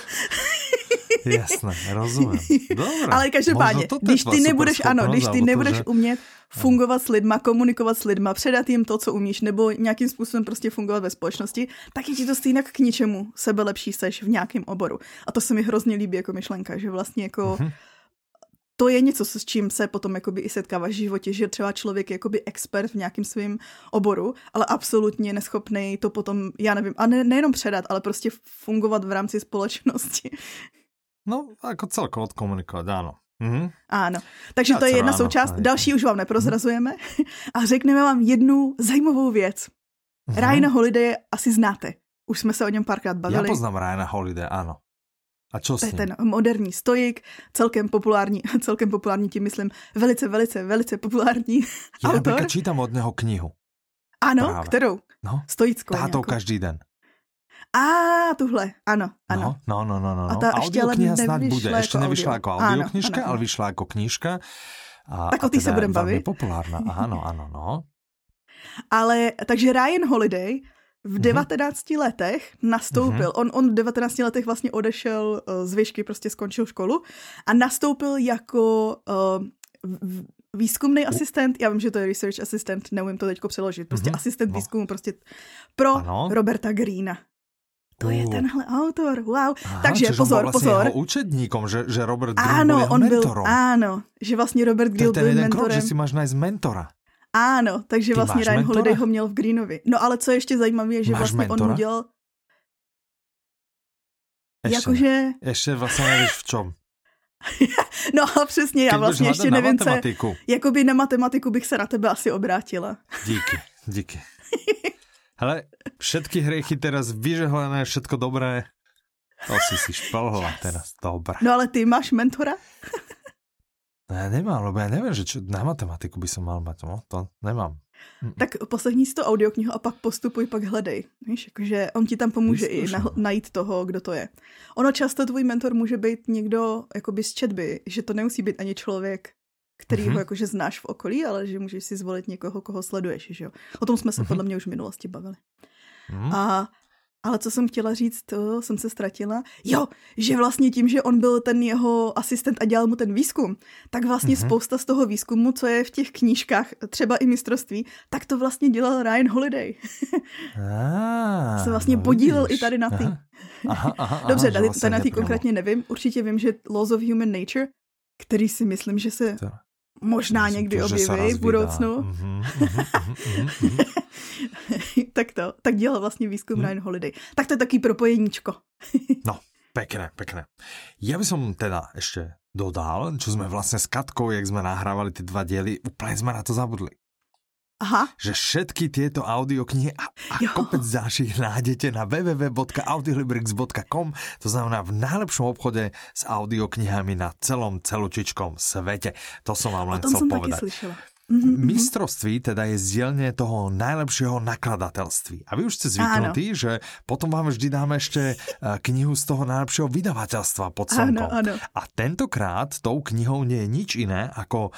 (laughs) Jasné, rozumím. Dobre. Ale každopádně, když ty nebudeš, ano, když ty nebudeš že... umět fungovat s lidma, komunikovat s lidma, předat jim to, co umíš, nebo nějakým způsobem prostě fungovat ve společnosti, tak je ti to stejně k ničemu sebe lepší seš v nějakém oboru. A to se mi hrozně líbí jako myšlenka, že vlastně jako mm-hmm to je něco, s čím se potom jakoby i setkáváš v životě, že třeba člověk je jakoby expert v nějakém svém oboru, ale absolutně neschopný to potom, já nevím, a ne, nejenom předat, ale prostě fungovat v rámci společnosti. No, jako celkovo odkomunikovat, ano. Mhm. Ano, takže Já to je jedna ano, součást. Ano. Další už vám neprozrazujeme. Mhm. (laughs) A řekneme vám jednu zajímavou věc. Mhm. Ryana Holiday asi znáte. Už jsme se o něm párkrát bavili. Já poznám Ryana Holiday, ano. A čo to je ten moderní stoik, celkem populární, (laughs) celkem populární tím myslím, velice, velice, velice populární Já autor. čítam od něho knihu. Ano, Práve. kterou? No, Stoickou. Tátou každý den. A tuhle, ano, ano. No, no, no, no. no. A ta Audiokniha snad bude. Jako Ještě nevyšla jako audioknižka, ale vyšla jako knížka. A, tak o té se budeme bavit. populárna, (laughs) ano, ano, no. Ale, takže Ryan Holiday v 19 mm-hmm. letech nastoupil, mm-hmm. on, on v 19 letech vlastně odešel uh, z výšky, prostě skončil školu a nastoupil jako uh, výzkumný asistent, já vím, že to je research assistant, neumím to teďko přeložit, prostě mm-hmm. asistent no. výzkumu, prostě pro ano. Roberta Greena. To je tenhle autor, wow. Aha, Takže pozor, vlastně pozor. Jeho učedníkom, že, že Robert Greene ano, byl on mentorom. Byl, ano, že vlastně Robert Greene byl mentorem. Krok, že si máš najít mentora. Ano, takže Ty vlastně Ryan mentora? Holiday ho měl v Greenovi. No ale co ještě zajímavé je, že máš vlastně mentora? on udělal... Ještě Jakože... Ještě vlastně nevíš v čom. (laughs) no a přesně, já vlastně ještě nevím, co... Jakoby na matematiku bych se na tebe asi obrátila. Díky, díky. (laughs) Hele, všetky hriechy teraz vyžehlené, všetko dobré. To si si šplhla teraz, dobré. No ale ty máš mentora? No já nemám, lebo já nevím, že čo, na matematiku by som mal mať, no, to nemám. Tak poslechni si to audioknihu a pak postupuj, pak hledej. Víš, jakože on ti tam pomůže i na, najít toho, kdo to je. Ono často tvůj mentor může být někdo jakoby z četby, že to nemusí být ani člověk, který mm-hmm. ho jakože znáš v okolí, ale že můžeš si zvolit někoho, koho sleduješ, že jo. O tom jsme se mm-hmm. podle mě už v minulosti bavili. Mm. A ale co jsem chtěla říct, to jsem se ztratila. Jo, že vlastně tím, že on byl ten jeho asistent a dělal mu ten výzkum, tak vlastně mm-hmm. spousta z toho výzkumu, co je v těch knížkách, třeba i mistrovství, tak to vlastně dělal Ryan Holiday. ah, (laughs) se vlastně no podílel vidíš. i tady na tý. Aha, aha, aha, Dobře, tady, tady na tý konkrétně nevím. Určitě vím, že Laws of Human Nature, který si myslím, že se to možná Myslím někdy to, objeví v budoucnu. Mm-hmm, mm-hmm, mm-hmm. (laughs) tak to, tak dělal vlastně výzkum mm. Ryan Holiday. Tak to je taký propojeníčko. (laughs) no, pekné, pekné. Ja by som teda ešte dodal, čo sme vlastne s Katkou, jak sme nahrávali ty dva diely, úplne sme na to zabudli. Aha. Že všetky tieto audioknihy a, a kopec ďalších nájdete na www.audiolibrix.com to znamená v najlepšom obchode s audioknihami na celom celučičkom svete. To som vám len chcel povedať. Mm-hmm. Mistrovství teda je zdielne toho najlepšieho nakladatelství. A vy už ste zvyknutí, že potom vám vždy dáme ešte eh, knihu z toho najlepšieho vydavateľstva pod slnkom. Áno, áno. A tentokrát tou knihou nie je nič iné ako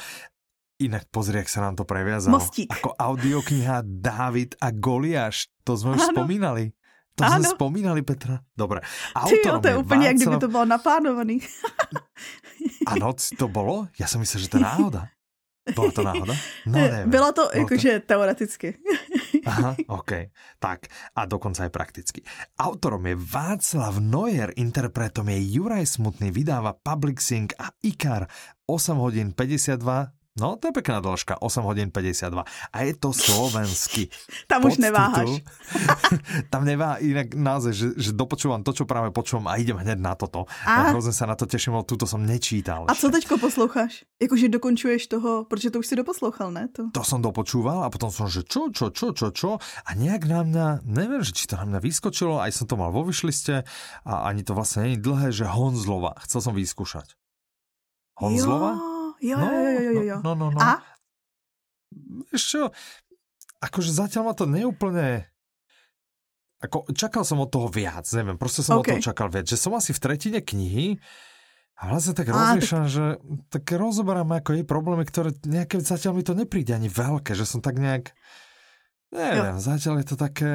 Inak pozri, jak sa nám to previazalo. Mostík. Ako audiokniha Dávid a Goliáš. To sme už ano. spomínali. To ano. jsme vzpomínali, Petra. Dobre. Ty jo, to je úplně, Václav... jak kdyby to bylo naplánovaný. ano, to bylo? Já jsem myslel, že to je náhoda. Byla to náhoda? No, nevím. Bylo to jakože to... teoreticky. Aha, OK. Tak a dokonce aj prakticky. Autorom je Václav Neuer, interpretom je Juraj Smutný, vydáva Public Sync a Ikar 8 hodin 52 No, to je pekná dĺžka, 8 hodin 52. A je to slovensky. (laughs) Tam už neváhaš. (laughs) tam nevá inak naozaj, že, že dopočúvam to, čo práve počúvam a idem hned na toto. A hrozně sa na to teším, lebo tuto som nečítal. A co teďko posloucháš? Jakože dokončuješ toho, protože to už si doposlouchal, ne? To, to som dopočúval a potom som, že čo, čo, čo, čo, čo. A nejak na mňa, neviem, že či to na mňa vyskočilo, aj som to mal vo vyšliste a ani to vlastne není dlhé, že Honzlova. Chcel som vyskúšať. Honzlova? Jo. Jo, no, jo, jo, jo, jo. No, no, no. A? Ešte, akože zatiaľ ma to neúplne... Ako, čakal som od toho viac, neviem, proste som okay. od toho čakal viac. Že som asi v tretine knihy a vlastne tak rozmýšľam, tak... že tak rozoberám ako jej problémy, ktoré nejaké zatiaľ mi to nepríde ani veľké, že som tak nejak... Neviem, jo. zatiaľ je to také...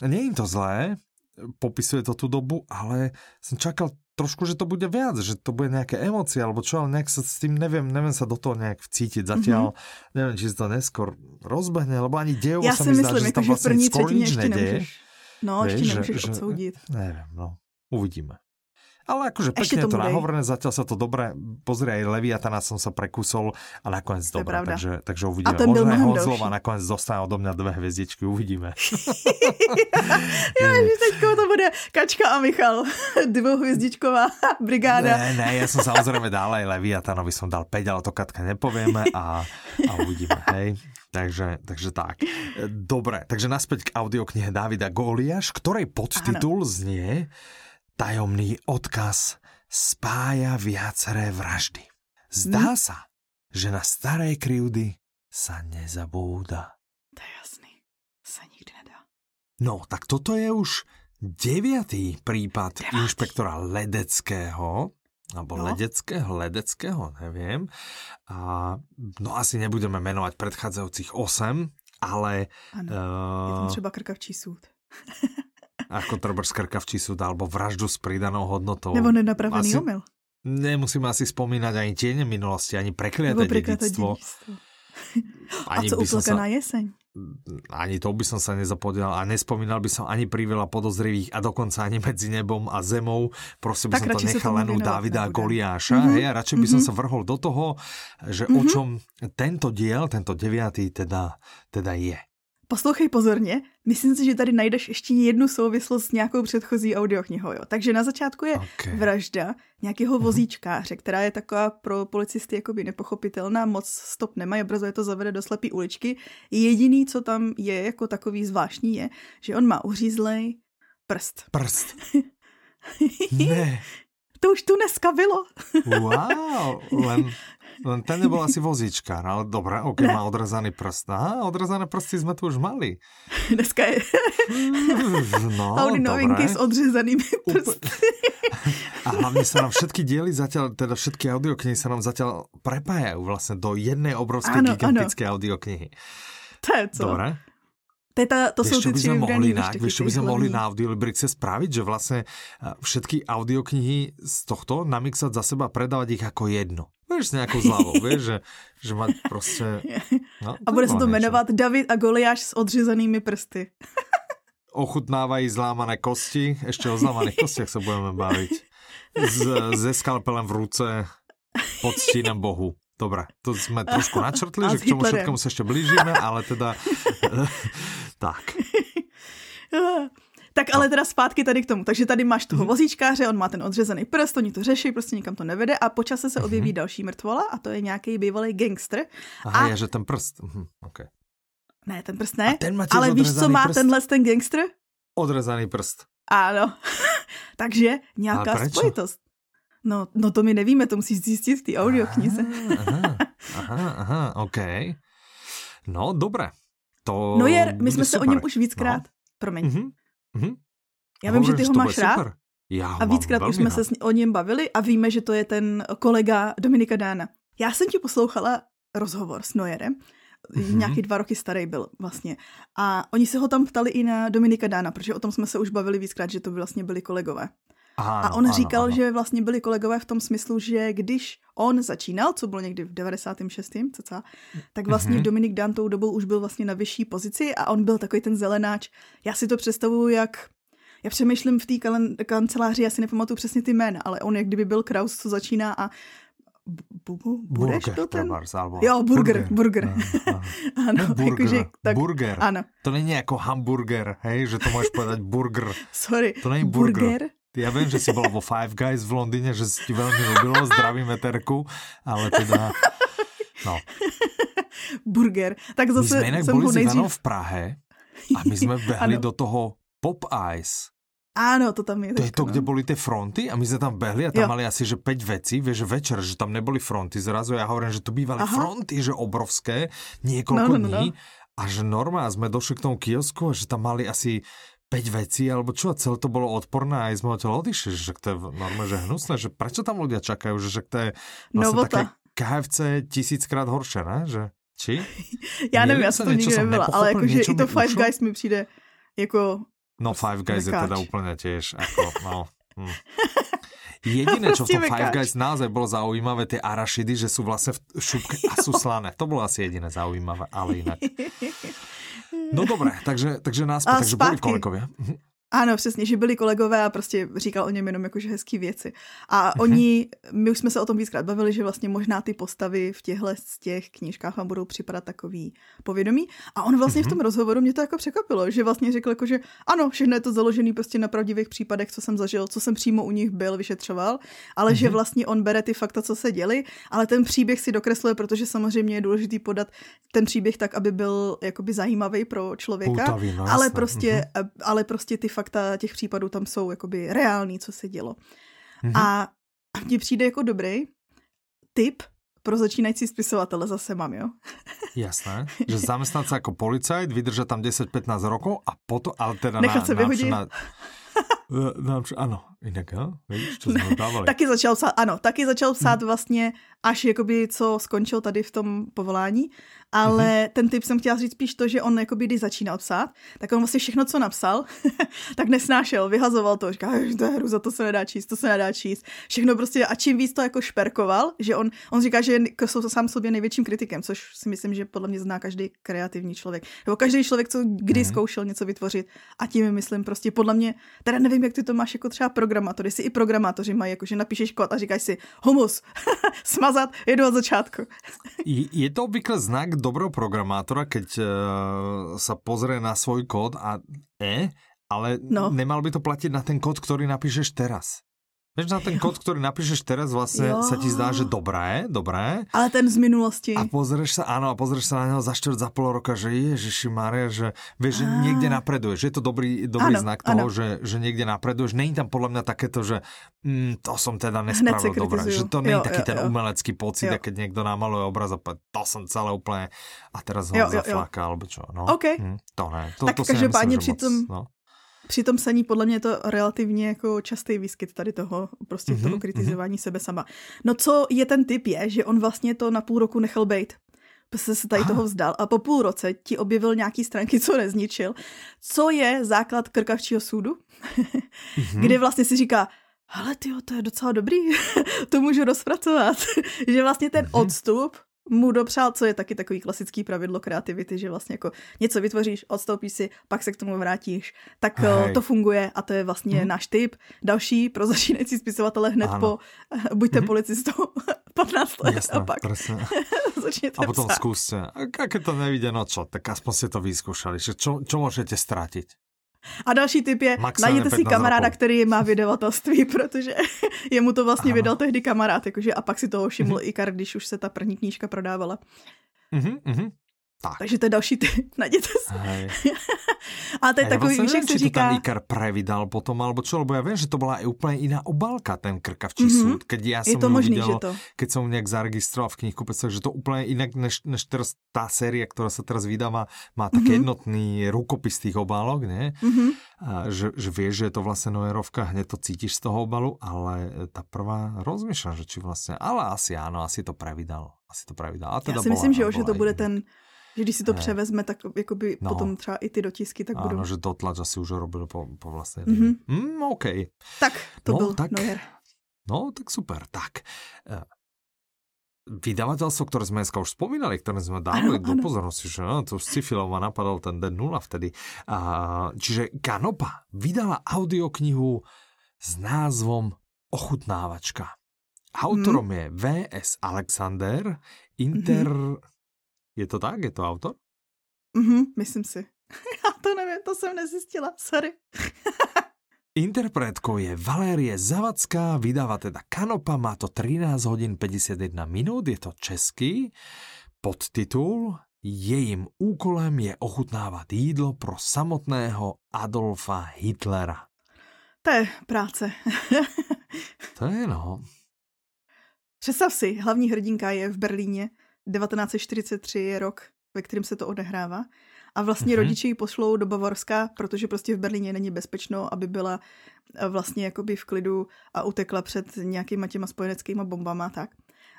Nie je to zlé, popisuje to tú dobu, ale som čakal trošku, že to bude viac, že to bude nejaké emócie alebo čo, ale nejak sa s tým neviem, neviem sa do toho nejak vcítiť zatiaľ. Mm-hmm. Neviem, či sa to neskôr rozbehne, lebo ani dejovo ja sa mi zdá, že tam vlastne skoro nič nedeje. No, ešte nemôžeš že, odsoudit. Neviem, no. Uvidíme. Ale akože pekne to, to nahovorené, zatiaľ sa to dobre, pozri aj Leviatana som sa prekusol a nakoniec to dobre, takže, takže uvidíme. A ten Možno aj Honzlova nakoniec dostane odo mňa dve hviezdičky, uvidíme. (laughs) (laughs) ja, že teďko to bude Kačka a Michal, (laughs) dvouhviezdičková brigáda. Ne, ne, ja som samozrejme dal aj Leviatanovi som dal 5, ale to Katka nepovieme a, a uvidíme, hej. Takže, takže tak. Dobre, takže naspäť k audioknihe Davida Goliáš, ktorej podtitul znie tajomný odkaz spája viaceré vraždy. Zdá hmm? sa, že na staré krivdy sa nezabúda. To je jasný. Sa nikdy nedá. No, tak toto je už deviatý prípad Deviatý. inšpektora Ledeckého, alebo no. Ledeckého, Ledeckého, neviem. A, no asi nebudeme menovať predchádzajúcich 8, ale... Ano, uh, je tam eh, třeba krkavčí súd. (laughs) ako Trebers krkavčí súd alebo vraždu s pridanou hodnotou. Nebo nenapravený asi, omyl. Nemusíme asi spomínať ani tiene minulosti, ani prekliaté dedictvo. (laughs) Ani a co uplakaná sa... jeseň? Ani to by som sa nezapodial a nespomínal by som ani pri veľa podozrivých a dokonca ani medzi nebom a zemou. Proste by tak som to nechal len u Davida a Goliáša. Mm -hmm. hej, a radšej by mm -hmm. som mhm. sa vrhol do toho, že mm -hmm. o mhm. čom tento diel, tento deviatý teda, teda je. Poslouchej pozorně, myslím si, že tady najdeš ještě jednu souvislost s nějakou předchozí audioknihou. Jo. Takže na začátku je okay. vražda nějakého mhm. vozíčkáře, která je taková pro policisty jakoby nepochopitelná, moc stop nemají, obrazuje to zavede do slepý uličky. Jediný, co tam je jako takový zvláštní, je, že on má uřízlej prst. Prst. (laughs) ne. To už tu dneska bylo. wow, (laughs) len ten nebol asi vozíčkár, ale dobré, ok, ne. má odrezaný prst. Aha, odrezané prsty sme tu už mali. (laughs) Dneska je (laughs) no, Audi novinky s odřezanými prsty. (laughs) A hlavne sa nám všetky diely zatiaľ, teda všetky audioknihy sa nám zatiaľ prepájajú vlastne do jednej obrovskej ano, gigantické ano. audioknihy. To je co? Dobre. To, ta, to jsou ty tři mohli na, Víš, čo by sme mohli na Audiolibrixe spraviť, že vlastne všetky audioknihy z tohto namixať za seba, predávať ich ako jedno. Vieš, s nejakou zľavou, (laughs) vieš, že, že mať proste... (laughs) No, a bude se to jmenovat David a Goliáš s odřezanými prsty. (laughs) Ochutnávají zlámané kosti, ešte o zlámaných kostiach sa budeme baviť. S, se skalpelem v ruce pod stínem Bohu. Dobre, to sme trošku načrtli, že k čomu všetkému sa ešte blížime, ale teda... tak. Tak ale teda zpátky tady k tomu. Takže tady máš toho mhm. vozíčkáře, on má ten odřezaný prst, oni to řeší, prostě nikam to nevede a po čase se objeví mm-hmm. další mrtvola a to je nějaký bývalý gangster. Aha, a... je, že ten prst. Mhm, okay. Ne, ten prst ne, ten ale víš, co má prst? tenhle ten gangster? Odrezaný prst. Ano. (laughs) Takže nějaká spojitost. No, no to my nevíme, to musíš zjistit v té audioknize. Aha, aha, aha, OK. No, dobré. To no je, my jsme super. se o něm už víckrát, no. promiň. Mm-hmm. Mm-hmm. Já vím, že ty ho máš rád. Super. Já a víckrát už jsme rád. se o něm bavili a víme, že to je ten kolega Dominika Dána. Já jsem ti poslouchala rozhovor s Nojerem Mm-hmm. Nějaký dva roky starý byl vlastně. A oni se ho tam ptali i na Dominika Dána, protože o tom jsme se už bavili víckrát, že to vlastně byli kolegové. Ano, a on ano, říkal, ano. že vlastně byli kolegové v tom smyslu, že když on začínal, co bylo někdy v 96. cca, tak vlastně mm-hmm. Dominik Dan tou dobou už byl vlastně na vyšší pozici a on byl takový ten zelenáč. Já si to představuju, jak já přemýšlím v té kanceláři, já si nepamatuju přesně ty jména, ale on jak kdyby byl Kraus, co začíná a Budeš burger, to ten? Trebárs, alebo... Jo, burger, burger. burger. (laughs) ano, burger. Jakože, tak, burger. Ano. To není jako hamburger, hej, že to můžeš povedať burger. Sorry. To není burger. burger? Ja viem, že si bola vo Five Guys v Londýne, že si ti veľmi ľúbilo, zdravíme Terku, ale teda, no. Burger. Tak zase my sme inak boli nejdřív... v Prahe a my sme behli do toho Pop Eyes. Áno, to tam je. To je to, no. kde boli tie fronty a my sme tam behli a tam jo. mali asi že 5 vecí, vieš, že večer, že tam neboli fronty. Zrazu ja hovorím, že to bývali Aha. fronty, že obrovské, niekoľko no, no, no, dní. No. A že normálne sme došli k tomu kiosku a že tam mali asi 5 vecí, alebo čo, celé to bolo odporné a aj sme odtiaľ odišli, že to je normálne, že hnusné, že prečo tam ľudia čakajú, že, že to je vlastne no, také KFC tisíckrát horšie, ne? Že, či? (laughs) Já nevím, já jsem to nikdy nebyla, ale jakože i to Five Guys mi přijde jako No Five Guys je teda úplne tiež ako, no... (laughs) Hm. Jediné, čo v tom Five Guys naozaj bolo zaujímavé, tie arašidy, že sú vlastne v šupke a sú slané. To bolo asi jediné zaujímavé, ale inak. No dobré, takže, takže nás, takže boli kolegovia. Mhm. Ano, přesně, že byli kolegové a prostě říkal o něm jenom jakože hezký věci. A mm-hmm. oni, my už jsme se o tom víckrát bavili, že vlastně možná ty postavy v těchhle z těch knížkách vám budou připadat takový povědomí. A on vlastně mm-hmm. v tom rozhovoru mě to jako překvapilo, že vlastně řekl jako, že ano, všechno je to založené prostě na pravdivých případech, co jsem zažil, co jsem přímo u nich byl, vyšetřoval, ale mm-hmm. že mhm. vlastně on bere ty fakta, co se děli, ale ten příběh si dokresluje, protože samozřejmě je důležitý podat ten příběh tak, aby byl jakoby zajímavý pro člověka, Poutavý, no, ale prostě, mm-hmm. ale prostě ty fakta těch případů tam jsou jakoby reální, co se dělo. Mm-hmm. A mně přijde jako dobrý tip pro začínající spisovatele zase mám, jo? Jasné, že zaměstnat se jako policajt, vydržet tam 10-15 rokov a potom, ale teda Nechat na, se vyhodit. Na, na, ano, jinak, jo? Víš, co jsme dávali. taky začal psát, ano, taky začal psát hmm. vlastně až jakoby co skončil tady v tom povolání ale mm-hmm. ten typ jsem chtěla říct spíš to, že on jakoby, když začínal psát, tak on vlastně všechno, co napsal, (laughs) tak nesnášel, vyhazoval to, říká, to je hruza, to se nedá číst, to se nedá číst. Všechno prostě a čím víc to jako šperkoval, že on, on říká, že je sám sobě největším kritikem, což si myslím, že podle mě zná každý kreativní člověk. Nebo každý člověk, co kdy mm-hmm. zkoušel něco vytvořit a tím myslím prostě podle mě, teda nevím, jak ty to máš jako třeba programátor, jestli i programátoři mají, jako že napíšeš kód a říkáš si humus, (laughs) smazat, jedu od začátku. je to obvykle znak dobrého programátora, keď uh, sa pozrie na svoj kód a e, ale no. nemal by to platiť na ten kód, ktorý napíšeš teraz. Vieš, na ten kód, ktorý napíšeš teraz, vlastne jo. sa ti zdá, že dobré, dobré. Ale ten z minulosti. A pozrieš sa, áno, a pozrieš sa na neho za čtvrt, za pol roka, že ježiši Maria, že vieš, že niekde napreduješ. Je to dobrý, dobrý áno, znak toho, že, že niekde napreduješ. Není tam podľa mňa takéto, že mm, to som teda nespravil dobre. Že to není jo, taký jo, ten jo. umelecký pocit, jo. keď niekto namaluje obraz a to som celé úplne a teraz ho zafláka, alebo čo. No. OK. Hm, to ne. To, tak to každopádně při tom, no při tom saní podle mě je to relativně jako častý výskyt tady toho, prostě mm-hmm, toho mhm. kritizování mm-hmm. sebe sama. No co je ten typ je, že on vlastně to na půl roku nechal bejt se se tady toho vzdal a po půl roce ti objevil nějaký stránky, co nezničil, co je základ krkavčího soudu, mm-hmm. kdy vlastně si říká, ale ty to je docela dobrý, (laughs) to můžu rozpracovat, (laughs) že vlastně ten mm-hmm. odstup mu dopřál, co je taky takový klasický pravidlo kreativity, že vlastně jako něco vytvoříš, odstoupíš si, pak se k tomu vrátíš, tak eh, Hej. to funguje a to je vlastně hmm. náš tip. Další pro začínající spisovatele hned ano. po eh, buďte hmm. policistou 15 (laughs) let Jasné, a pak (laughs) začněte A potom psát. skúste. A keď to nevíde, no čo, tak aspoň ste to vyskúšali. Čo, čo môžete stratiť? A další tip je, najděte si kamaráda, rokov. který má vydavatelství, (laughs) protože jemu to vlastně Aha. vydal tehdy kamarád, jakože a pak si toho všiml mm-hmm. Ikar, když už se ta první knížka prodávala. Mm-hmm, mm-hmm. Tak. Takže to je další ty, (laughs) najděte si. (laughs) A to je takový, ja víš, jak se říká... to ten Ikar previdal potom, alebo čo, lebo ja viem, že to bola aj úplne iná obálka, ten krkavčí mm-hmm. súd, keď ja som je to možný, videl, že to... keď som nejak zaregistroval v knihkupectve, že to úplne inak, než, než teraz tá séria, ktorá sa teraz vydáva, má taký mm-hmm. jednotný rukopis tých obálok, ne? Mm-hmm. A že, že vieš, že je to vlastne Nojerovka, hneď to cítiš z toho obalu, ale tá prvá rozmýšľam, že či vlastne, ale asi áno, asi to previdal. Asi to previdal. A teda Já si bola, myslím, že už to bude ten Že když si to ne. převezme, tak jakoby no. potom třeba i ty dotisky tak Áno, budou. že dotlač asi už robil po, po vlastnej mm-hmm. mm, OK. Tak, to no, byl tak, Neuer. No, tak super. Tak, uh, vydavateľstvo, ktoré sme dneska už spomínali, ktoré sme dávali do pozornosti, že no, to Scifilov ma napadol ten Den 0 vtedy. A, čiže Kanopa vydala audioknihu s názvom Ochutnávačka. Autorom hmm. je V.S. Alexander, Inter... Mm-hmm. Je to tak? Je to autor? Mhm, myslím si. (laughs) Já to nevím, to jsem nezjistila, sorry. (laughs) Interpretkou je Valérie Zavacká, vydáva teda Kanopa, má to 13 hodin 51 minút, je to český. Podtitul Jejím úkolem je ochutnávat jídlo pro samotného Adolfa Hitlera. To je práce. (laughs) to je no. Představ si, hlavní hrdinka je v Berlíně, 1943 je rok, ve kterém se to odehrává a vlastně mm-hmm. rodiče ji pošlou do Bavorska, protože prostě v Berlíně není bezpečno, aby byla eh, vlastně jakoby v klidu a utekla před nějakýma těma spojeneckýma bombama tak.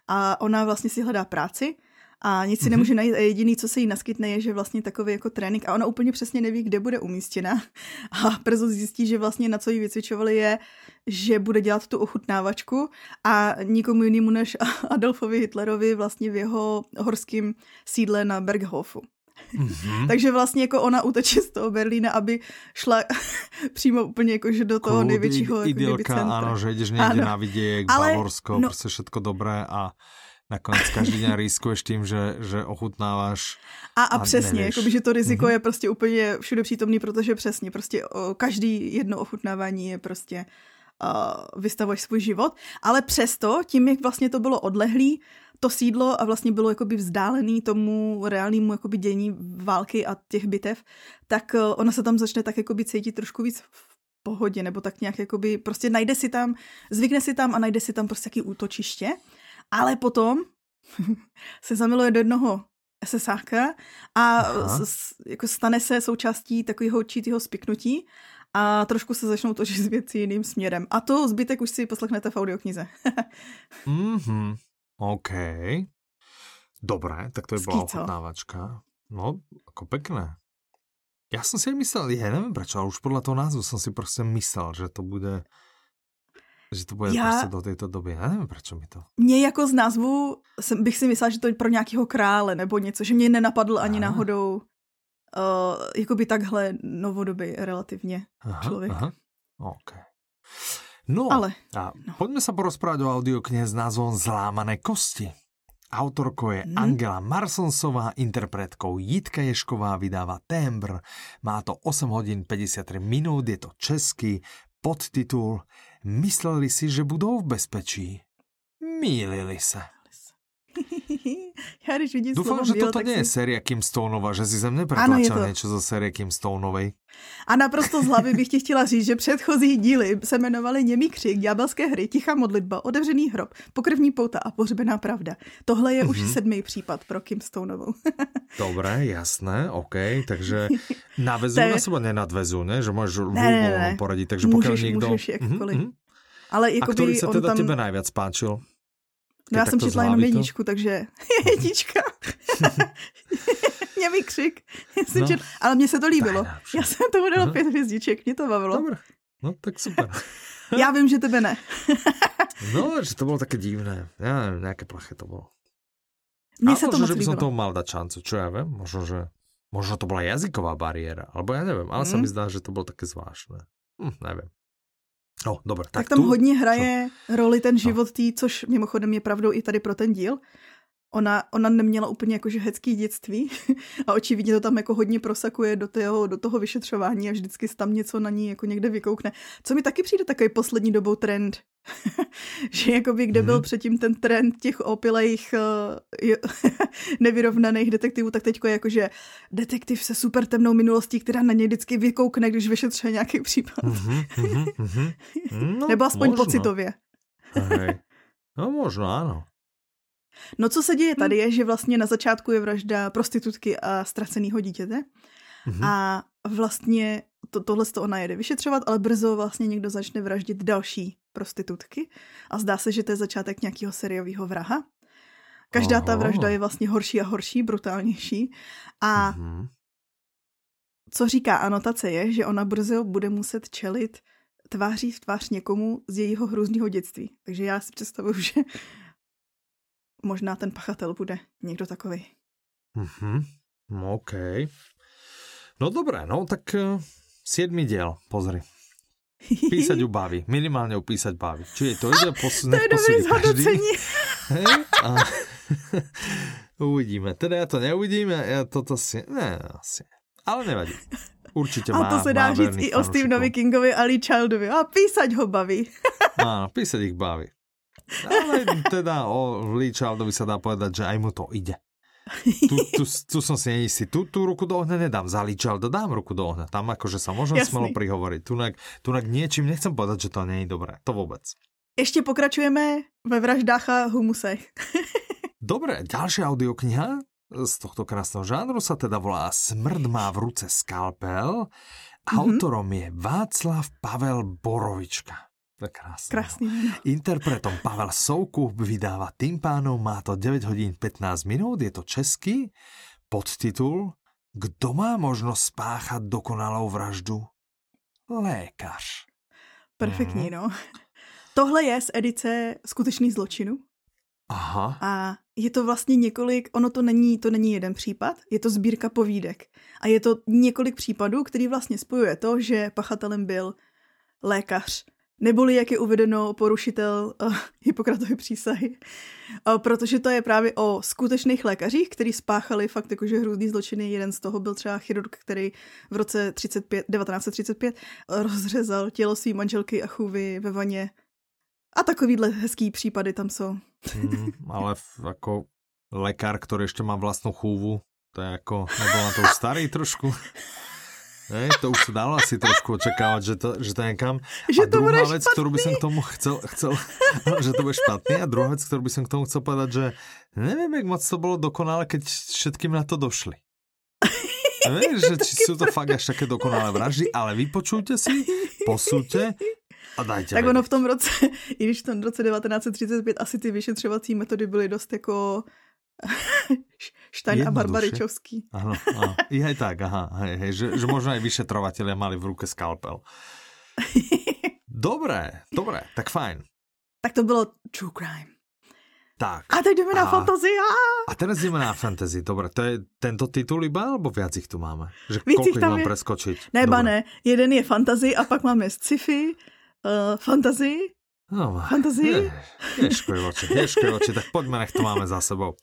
A ona vlastně si hledá práci a nic si mm-hmm. nemůže najít a jediný, co se jí naskytne, je, že vlastně takový jako trénink a ona úplně přesně neví, kde bude umístěna (laughs) a brzo zjistí, že vlastně na co jí vycvičovali je, že bude dělat tu ochutnávačku a nikomu jinému než (laughs) Adolfovi Hitlerovi vlastně v jeho horském sídle na Berghofu. Mm-hmm. (laughs) Takže vlastně jako ona uteče z toho Berlína, aby šla přímo úplně jakože do toho Kud, největšího jako idylka, ano, že jdeš někde na viděk, Ale, Bavorsko, no, prostě všetko dobré a nakonec každý den riskuješ tím, že, že ochutnáváš a, a, a přesně, jakoby, že to riziko mm-hmm. je prostě úplně všude přítomný, protože přesně, prostě o, každý jedno ochutnávání je prostě uh, vystavuješ svůj život, ale přesto, tím, jak vlastně to bylo odlehlý, to sídlo a vlastně bylo jakoby vzdálený tomu reálnému jakoby dění války a těch bitev, tak uh, ona se tam začne tak jakoby cítit trošku víc v pohodě, nebo tak nějak jakoby prostě najde si tam, zvykne si tam a najde si tam prostě jaký útočiště, ale potom (laughs) se zamiluje do jednoho SSáka a s, jako stane se součástí takového určitého spiknutí a trošku se začnou točit (laughs) z věcí jiným směrem. A to zbytek už si poslechnete v audioknize. (laughs) mhm, OK. Dobré, tak to je byla ochutnávačka. No, jako pekné. Já jsem si myslel, já nevím proč, ale už podle toho názvu jsem si prostě myslel, že to bude že to bude Já... prostě do této doby. Já nevím, proč mi to. Mně jako z názvu jsem, bych si myslela, že to je pro nějakého krále nebo něco, že mě nenapadl ani Aha. náhodou uh, jakoby takhle novodobý relativně aha, člověk. Aha. OK. No, Ale, a no. poďme sa porozprávať o audioknihe s názvom Zlámané kosti. Autorkou je hmm. Angela Marsonsová, interpretkou Jitka Ješková vydáva Tembr. Má to 8 hodin 53 minút, je to český podtitul Mysleli si, že budou v bezpečí. Mýlili se. (laughs) Já když vidím Dúfam, že toto nie si... je séria Kim Stoneova, že si ze mne pretlačil něco zo série Kim Stoneovej. A naprosto z hlavy bych ti chtěla říct, že předchozí díly se jmenovaly Němý křik, Ďábelské hry, Tichá modlitba, Otevřený hrob, Pokrvní pouta a Pohřbená pravda. Tohle je mm-hmm. už mhm. sedmý případ pro Kim Stoneovou. (laughs) Dobré, jasné, OK, takže (laughs) navezu na seba nenadvezu, ne? Že můžeš ne, ne, ne. poradit, takže pokud někdo... Můžeš jakkoliv. Mm-hmm. Ale jako a který se teda tam... tebe najviac páčil? No (laughs) (laughs) já jsem četla jenom jedničku, takže jednička. mě vykřik. No. Čet... Ale mně se to líbilo. Já jsem tomu dala pět hvězdiček, mě to bavilo. Dobře, no tak super. (laughs) já vím, že tebe ne. no, že to bylo také divné. Já nevím, nějaké plaché to bylo. Mně se to moc že by som tomu mal dať šancu, čo ja vím. Možno, že možno to byla jazyková bariéra, alebo ja nevím, ale mm. sa mi zdá, že to bylo také zvláštné. Hm, nevím. No, dobré. Tak, tak tam tu, hodně hraje co? roli ten no. život no. tý, což mimochodem je pravdou i tady pro ten díl. Ona, ona neměla úplně jakože hecký dětství (laughs) a očividně to tam jako hodně prosakuje do toho, do toho vyšetřování a vždycky tam něco na ní jako někde vykoukne. Co mi taky přijde takový poslední dobou trend, (laughs) že jakoby kde byl mhm. předtím ten trend těch opilejch uh, (laughs) nevyrovnaných detektivů, tak teďko je jakože detektiv se super temnou minulostí, která na něj vždycky vykoukne, když vyšetřuje nějaký případ. Mm-hmm, mm-hmm. No, Nebo aspoň možno. pocitově. Hej. No možno, ano. No co se děje tady je, že vlastně na začátku je vražda prostitutky a ztraceného dítěte. Mm-hmm. A vlastně to, tohle to ona jede vyšetřovat, ale brzo vlastně někdo začne vraždit další prostitutky a zdá se, že to je začátek nějakého seriového vraha. Každá Aha. ta vražda je vlastně horší a horší, brutálnější. A mm-hmm. co říká anotace je, že ona brzo bude muset čelit tváří v tvář někomu z jejího hrůzného dětství. Takže já si představuju, (laughs) že možná ten pachatel bude někdo takový. Mhm, OK. No dobré, no tak uh, siedmy diel, pozri. Písať ju baví, minimálně upísať baví. Čiže to (laughs) ide posunout. To je dobrý zhodnocení. (laughs) A... (laughs) Uvidíme. Teda já to neuvidím, já toto si... Ne, asi. Ale nevadí. Určitě má A to se dá říct i o Stevenovi Kingovi a Lee Childovi. A písať ho baví. Áno, písať ich baví. Ale teda o Lee Childovi sa dá povedať, že aj mu to ide. Tu, tu, tu som si neistý. Tu, tu ruku do ohňa nedám. Za Lee Childa dám ruku do ohňa. Tam akože sa môžem Jasný. smelo prihovoriť. Tunak, tunak niečím nechcem povedať, že to nie je dobré. To vôbec. Ještě pokračujeme ve vraždách a humusech. (laughs) Dobre, ďalšia audiokniha z tohto krásneho žánru sa teda volá Smrd má v ruce skalpel. Mm-hmm. Autorom je Václav Pavel Borovička. Krásne. Krásný. Interpretom Pavel Soukup vydáva tým pánom, má to 9 hodín 15 minút, je to český, podtitul Kdo má možnost spáchat dokonalou vraždu? Lékař. Perfektní, mm. no. Tohle je z edice Skutečný zločinu. Aha. A je to vlastně několik, ono to není, to není jeden případ, je to sbírka povídek. A je to několik případů, který vlastně spojuje to, že pachatelem byl lékař, neboli jak je uvedeno porušitel uh, (laughs) Hippokratovy přísahy. Uh, protože to je právě o skutečných lékařích, kteří spáchali fakt jakože hrůzný zločiny. Jeden z toho byl třeba chirurg, který v roce 35, 1935 rozřezal tělo své manželky a chůvy ve vaně. A takovýhle hezký případy tam jsou. Mm, ale (laughs) jako lékař, který ještě má vlastnou chůvu, to je jako, nebyl na to starý trošku. (laughs) Ne, to už se dalo asi trošku očekávat, že to, že to někam. Že a to druhá věc, kterou by som k tomu chcel, chcel (laughs) že to bude špatný. A druhá věc, kterou by som k tomu chcel povedať, že nevím, jak moc to bylo dokonalé, keď všetkým na to došli. Vieš, že (laughs) či sú to fakt až také dokonalé vraždy, ale vypočujte si, posúďte a dajte Tak ono v tom roce, (laughs) i když v tom roce 1935 asi ty vyšetřovací metody byly dost jako Štaň a Barbaričovský. Áno, áno. I aj tak, aha. Hej, hej, že, že možno aj vyšetrovateľia mali v ruke skalpel. (laughs) Dobré, dobré, tak fajn. Tak to bylo true crime. Tak. A teď jdeme a, na fantasy. A... a teraz jdeme na fantasy. Dobre, to je tento titul iba, alebo viac ich tu máme? Že Víc koľko ich mám je... preskočiť? Ne, ne. Jeden je fantasy a pak máme sci-fi, uh, fantasy No, Fantasy? Ješkoj oči, ješkoj oči, tak poďme, nech to máme za sebou.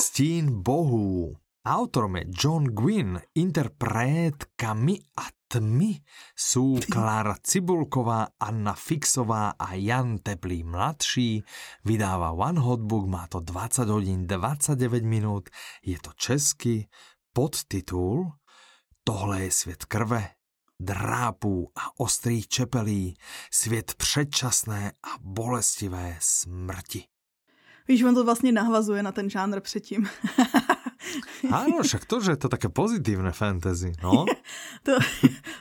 Stín bohů. Autorom je John Gwynn, interpretkami a tmy sú Klára Cibulková, Anna Fixová a Jan Teplý mladší. Vydáva One Hotbook, má to 20 hodín 29 minút, je to český podtitul Tohle je svět krve, drápů a ostrých čepelí, svět předčasné a bolestivé smrti. Víš, on to vlastně nahvazuje na ten žánr předtím. (laughs) Áno, však to, že je to také pozitívne fantasy, no. (laughs) to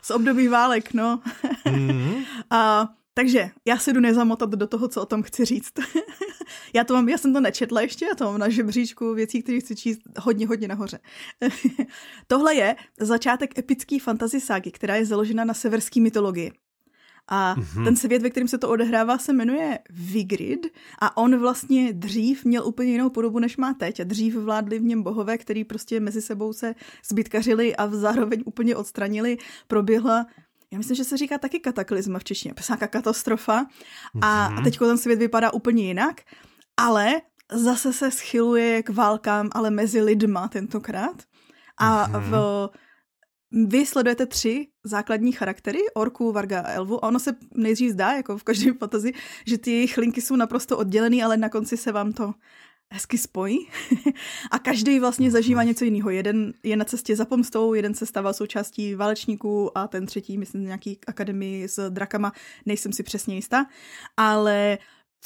z období válek, no. Mm-hmm. A takže já se jdu nezamotat do toho, co o tom chci říct. (laughs) já to mám, já jsem to nečetla ještě, já to mám na žebříčku věcí, které chci číst hodně, hodně nahoře. (laughs) Tohle je začátek epické fantasy ságy, která je založena na severské mytologii. A mm-hmm. ten svět, ve kterém se to odehrává, se jmenuje Vigrid a on vlastně dřív měl úplně jinou podobu, než má teď. A dřív vládli v něm bohové, který prostě mezi sebou se zbytkařili a zároveň úplně odstranili. Proběhla já myslím, že se říká taky kataklizma v češtině, nějaká katastrofa a, mm-hmm. a teď ten svět vypadá úplně jinak, ale zase se schyluje k válkám, ale mezi lidma tentokrát. A mm-hmm. v, vy sledujete tři základní charaktery, orku, varga a elvu a ono se nejdřív zdá, jako v každém fantazi, že ty jejich linky jsou naprosto oddělený, ale na konci se vám to hezky spojí. (laughs) A každý vlastně zažívá něco jiného. Jeden je na cestě za pomstou, jeden se stává součástí válečníků a ten třetí, myslím, nějaký akademii s drakama, nejsem si přesně jistá, ale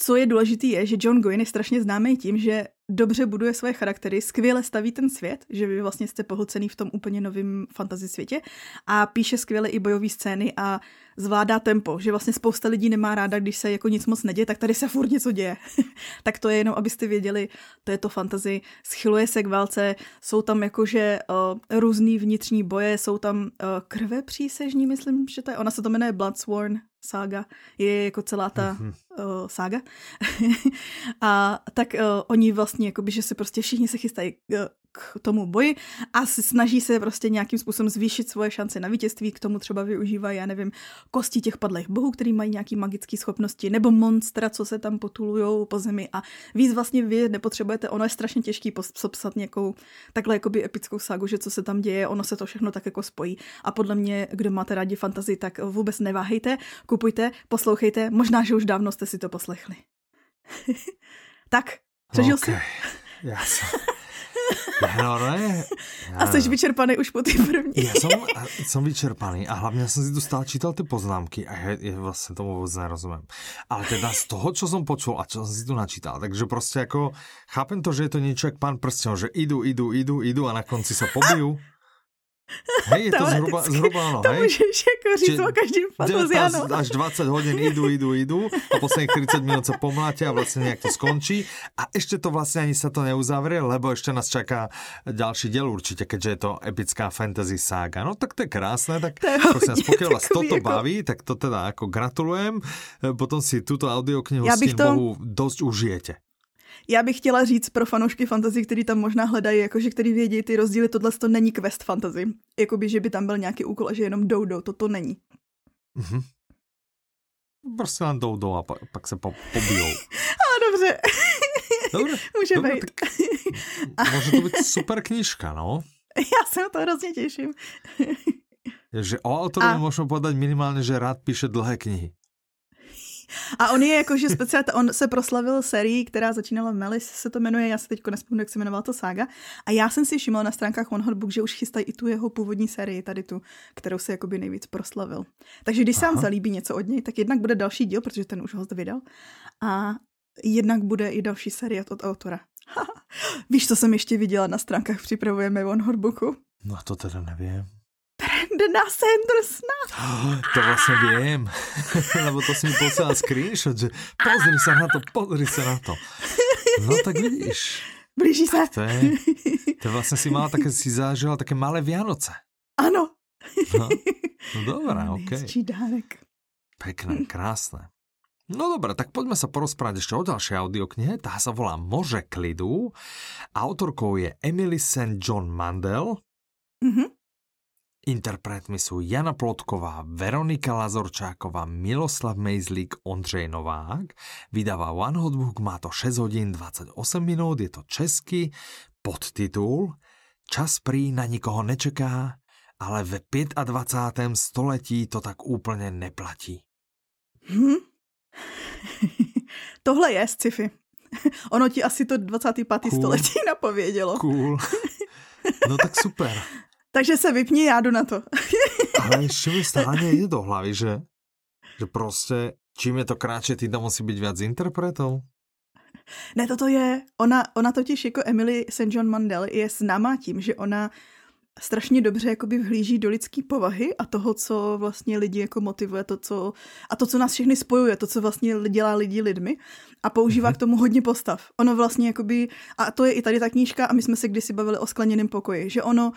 co je důležité, je, že John Goyen je strašně známý tím, že dobře buduje svoje charaktery, skvěle staví ten svět, že vy vlastně jste pohlcený v tom úplně novém fantasy světě a píše skvěle i bojové scény a zvládá tempo, že vlastně spousta lidí nemá ráda, když se jako nic moc neděje, tak tady se furt něco děje. (laughs) tak to je jenom, abyste věděli, to je to fantasy, schyluje se k válce, jsou tam jakože uh, různý vnitřní boje, jsou tam uh, krve přísežní, myslím, že to je, ona se to jmenuje Bloodsworn, sága, je jako celá ta mm-hmm. uh, sága. (laughs) a tak uh, oni vlastně, jakoby, že se prostě všichni se chystají uh, k tomu boji a snaží se prostě nějakým způsobem zvýšit svoje šance na vítězství, k tomu třeba využívají, já nevím, kosti těch padlých bohů, který mají nějaký magické schopnosti, nebo monstra, co se tam potulujou po zemi a víc vlastně vy nepotřebujete, ono je strašně těžký popsat nějakou takhle jakoby epickou ságu, že co se tam děje, ono se to všechno tak jako spojí a podle mě, kdo máte rádi fantazii, tak vůbec neváhejte, kupujte, poslouchejte, možná, že už dávno jste si to poslechli. (laughs) tak, přežil okay. jsi? Já jsem... (laughs) (laughs) No, ne. A jsi vyčerpaný už po té první. Já jsem, jsem vyčerpaný a hlavně jsem si tu stále čítal ty poznámky a já, já vlastně tomu vůbec nerozumím. Ale teda z toho, co jsem počul a co jsem si tu načítal, takže prostě jako chápem to, že je to něco jak pán prsten, že idu, idu, idu, idu a na konci se pobiju. (laughs) (laughs) Hej, je to zhruba, zhruba ano, to hej? můžeš jako říct o každým fantaziánu. Až 20 hodin idú, idú, idú a posledných 30 minút sa pomláte a vlastne nejak to skončí a ešte to vlastne ani sa to neuzavrie, lebo ešte nás čaká ďalší diel určite, keďže je to epická fantasy sága. No tak to je krásne, tak prosím vás, pokiaľ vás toto jako... baví, tak to teda ako gratulujem. Potom si túto audioknihu s tím to... Bohu dosť užijete. Já bych chtěla říct pro fanoušky fantasy, který tam možná hledají, jakože který vědí ty rozdíly, tohle to není quest fantasy. Jakoby, že by tam byl nějaký úkol a že jenom jdou, jdou, to to není. Mhm. Prostě jen jdou, jdou a pak, pak se po, pobijou. (laughs) a dobře. Dobře. (laughs) Může dobře, být. Tak, může to být super knížka, no. (laughs) Já se na to hrozně těším. Že o autorovi a... můžeme povedať minimálně, že rád píše dlhé knihy. A on je jakože speciálně, on se proslavil sérií, která začínala Melis, se to jmenuje, já se teď nespomínám, jak se jmenovala to sága. A já jsem si všimla na stránkách One Hot Book, že už chystají i tu jeho původní sérii, tady tu, kterou se jakoby nejvíc proslavil. Takže když se vám zalíbí něco od něj, tak jednak bude další díl, protože ten už ho vydal. A jednak bude i další série od autora. (laughs) Víš, co jsem ještě viděla na stránkách Připravujeme One Hot Booku? No to teda nevím. Brandona Sandersna. (gasps) To vlastně vím, (laughs) lebo to si mi poslala screenshot, že pozri se na to, pozri se na to. No tak vidíš. Blíží se. To je, to vlastně si mala také, si zažila také malé Vianoce. Ano. No, no dobré, (laughs) ok. dárek. Pekné, krásné. No dobré, tak poďme sa porozprávať ešte o ďalšej audioknihe. Tá sa volá Može klidu. Autorkou je Emily St. John Mandel. Mm -hmm. Interpretmi sú Jana Plotková, Veronika Lazorčáková, Miloslav Mejzlík, Ondřej Novák. Vydáva One Hot Book, má to 6 hodín 28 minút, je to český podtitul Čas prý na nikoho nečeká, ale ve 25. století to tak úplně neplatí. Hmm. (laughs) Tohle je sci-fi. (laughs) Ono ti asi to 25. Cool. století napovědělo. Cool. (laughs) No tak super. Takže se vypni, já jdu na to. Ale ještě mi stále nejde do hlavy, že, že prostě čím je to kratší, tým tam musí být víc interpretů. Ne, toto je, ona, ona totiž jako Emily St. John Mandel je známá tím, že ona strašně dobře jakoby vhlíží do lidské povahy a toho, co vlastně lidi jako motivuje, to, co, a to, co nás všechny spojuje, to, co vlastně dělá lidi lidmi a používá mm-hmm. k tomu hodně postav. Ono vlastně jakoby, a to je i tady ta knížka a my jsme se kdysi bavili o skleněném pokoji, že ono,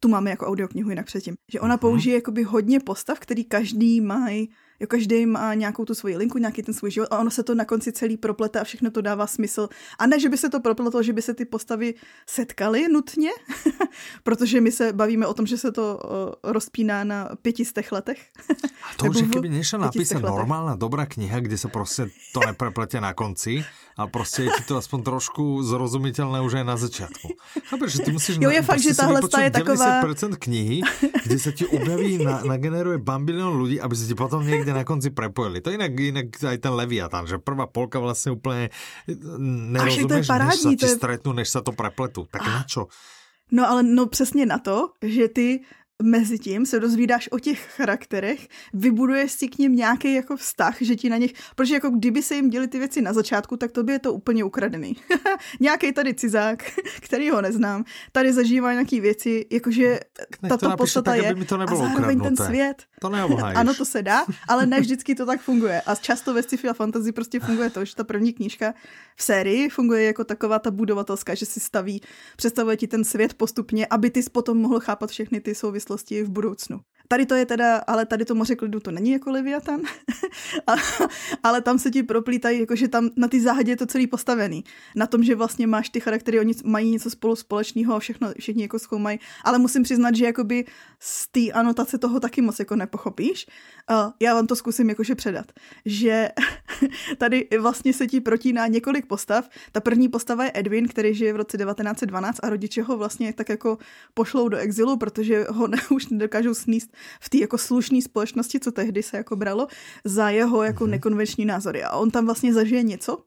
tu máme jako audioknihu jinak předtím, že ona mm-hmm. použije jakoby hodně postav, který každý mají Jo, každý má nějakou tu svoji linku, nějaký ten svůj život a ono se to na konci celý proplete a všechno to dává smysl. A ne, že by se to propletlo, že by se ty postavy setkaly nutně, (laughs) protože my se bavíme o tom, že se to uh, rozpíná na pětistech letech. a to (laughs) už je keby nešla napísat normálna dobrá kniha, kde se prostě to neprepletě na konci a prostě je ti to aspoň trošku zrozumitelné už aj na začátku. Chápeš, že ty musíš jo, je fakt, že tahle je taková... 90% knihy, kde se ti objaví, na, nageneruje bambilion lidí, aby se ti potom někde někde na konci prepojili. To jinak, jinak aj ten Leviathan, že prvá polka vlastně úplně nerozumíš, než sa ti stretnú, než sa to prepletu. Tak na čo? No ale no přesně na to, že ty mezi tím se dozvídáš o těch charakterech, vybuduješ si k ním nějaký jako vztah, že ti na nich, protože jako kdyby se jim děli ty věci na začátku, tak to by je to úplně ukradený. (laughs) nějaký tady cizák, (laughs) který ho neznám, tady zažívá nějaký věci, jakože tato to podstata tak, je mi to nebylo a zároveň ten svět. To Ano, to se dá, ale ne (laughs) vždycky to tak funguje. A často ve sci-fi a fantasy prostě funguje to, že ta první knížka v sérii funguje jako taková ta budovatelská, že si staví, představuje ti ten svět postupně, aby ty potom mohl chápat všechny ty souvislosti v budoucnu. Tady to je teda, ale tady to moře klidu to není jako Leviatan, (laughs) ale tam se ti proplítají, jakože tam na ty záhadě je to celý postavený. Na tom, že vlastně máš ty charaktery, oni mají něco spolu společného a všechno, všichni jako zkoumají, ale musím přiznat, že jakoby z té anotace toho taky moc jako nepochopíš. Já vám to zkusím jakože předat, že (laughs) tady vlastně se ti protíná několik postav. Ta první postava je Edwin, který žije v roce 1912 a rodiče ho vlastně tak jako pošlou do exilu, protože ho ne, (laughs) už nedokážou sníst v té jako slušné společnosti, co tehdy se jako bralo, za jeho jako mm-hmm. nekonvenční názory. A on tam vlastně zažije něco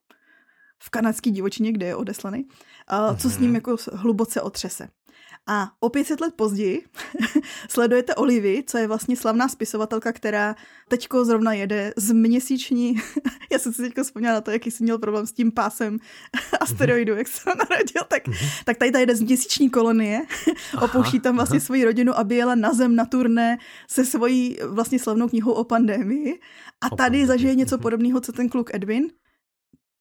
v kanadský divočině, kde je odeslaný, a co mm-hmm. s ním mhm. jako hluboce otřese. A o 500 let později (laughs) sledujete Olivy, co je vlastně slavná spisovatelka, která teďko zrovna jede z měsíční, (laughs) já jsem si teďko vzpomněla na to, jaký jsi měl problém s tím pásem (laughs) asteroidu, jak se narodil, tak, mhm. tak tady ta jede z měsíční kolonie, opouští tam vlastně svoji rodinu, aby jela na zem na turné se svojí vlastně slavnou knihou o pandemii a tady zažije něco mhm. podobného, co ten kluk Edwin,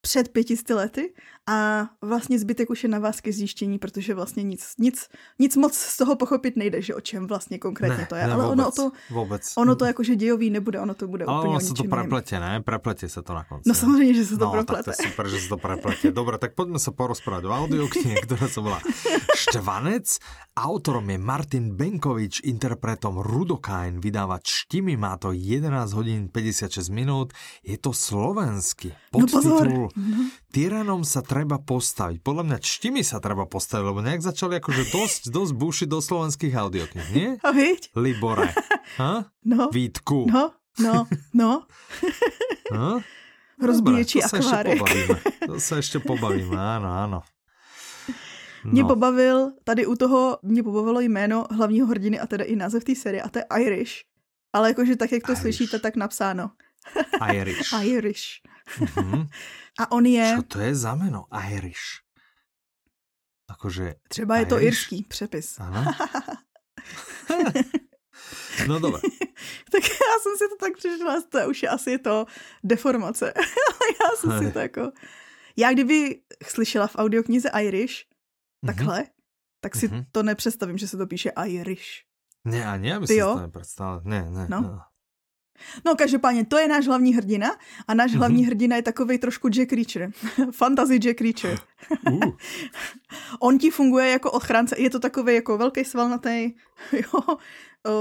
před pětisty lety a vlastně zbytek už je na vás ke zjištění, protože vlastně nic, nic, nic moc z toho pochopit nejde, že o čem vlastně konkrétně ne, to je. Ne, Ale vůbec, ono, to, vůbec. ono to jakože dějový nebude, ono to bude Ale úplně ono se to preplete, ne? Preplete se to na konci. No samozřejmě, že se to no, preplete. Tak to je super, že se to preplete. Dobre, tak poďme sa porozprávať o audioknihe, ktorá sa volá Štvanec. Autorom je Martin Benkovič, interpretom Rudokain, vydávač Štimi, má to 11 hodín 56 minút. Je to slovenský podtitul no no. Tyranom sa treba postaviť. Podľa mňa Štimi sa treba postaviť, lebo nejak začali akože dosť, dosť bušiť do slovenských audioknih, nie? A viď? Libore. (laughs) Ha? No. Vítku. No, no, no. no? Rozbíječi akvárek. To sa (laughs) ešte pobavíme, áno, áno. No. Mě pobavil, tady u toho mě pobavilo jméno hlavního hrdiny a teda i název té série a to je Irish. Ale jakože tak, jak to Irish. slyšíte, tak napsáno. Irish. Irish. Mm-hmm. A on je... Co to je za jméno? Irish. Akože... Třeba je Irish? to irský přepis. Ano. (laughs) no dobré. (laughs) tak já jsem si to tak přečetla, to už je asi to deformace. (laughs) já jsem si to jako... Já kdyby slyšela v audioknize Irish, takhle, mm-hmm. tak si mm-hmm. to nepředstavím, že se to píše Irish. Ne, a ne, aby si to nepředstavil. Ne, ne. No. no. No každopádně, to je náš hlavní hrdina a náš mm-hmm. hlavní hrdina je takový trošku Jack Reacher. (laughs) Fantasy Jack Reacher. (laughs) uh. (laughs) On ti funguje jako ochránce, je to takový jako velký svalnatý jo,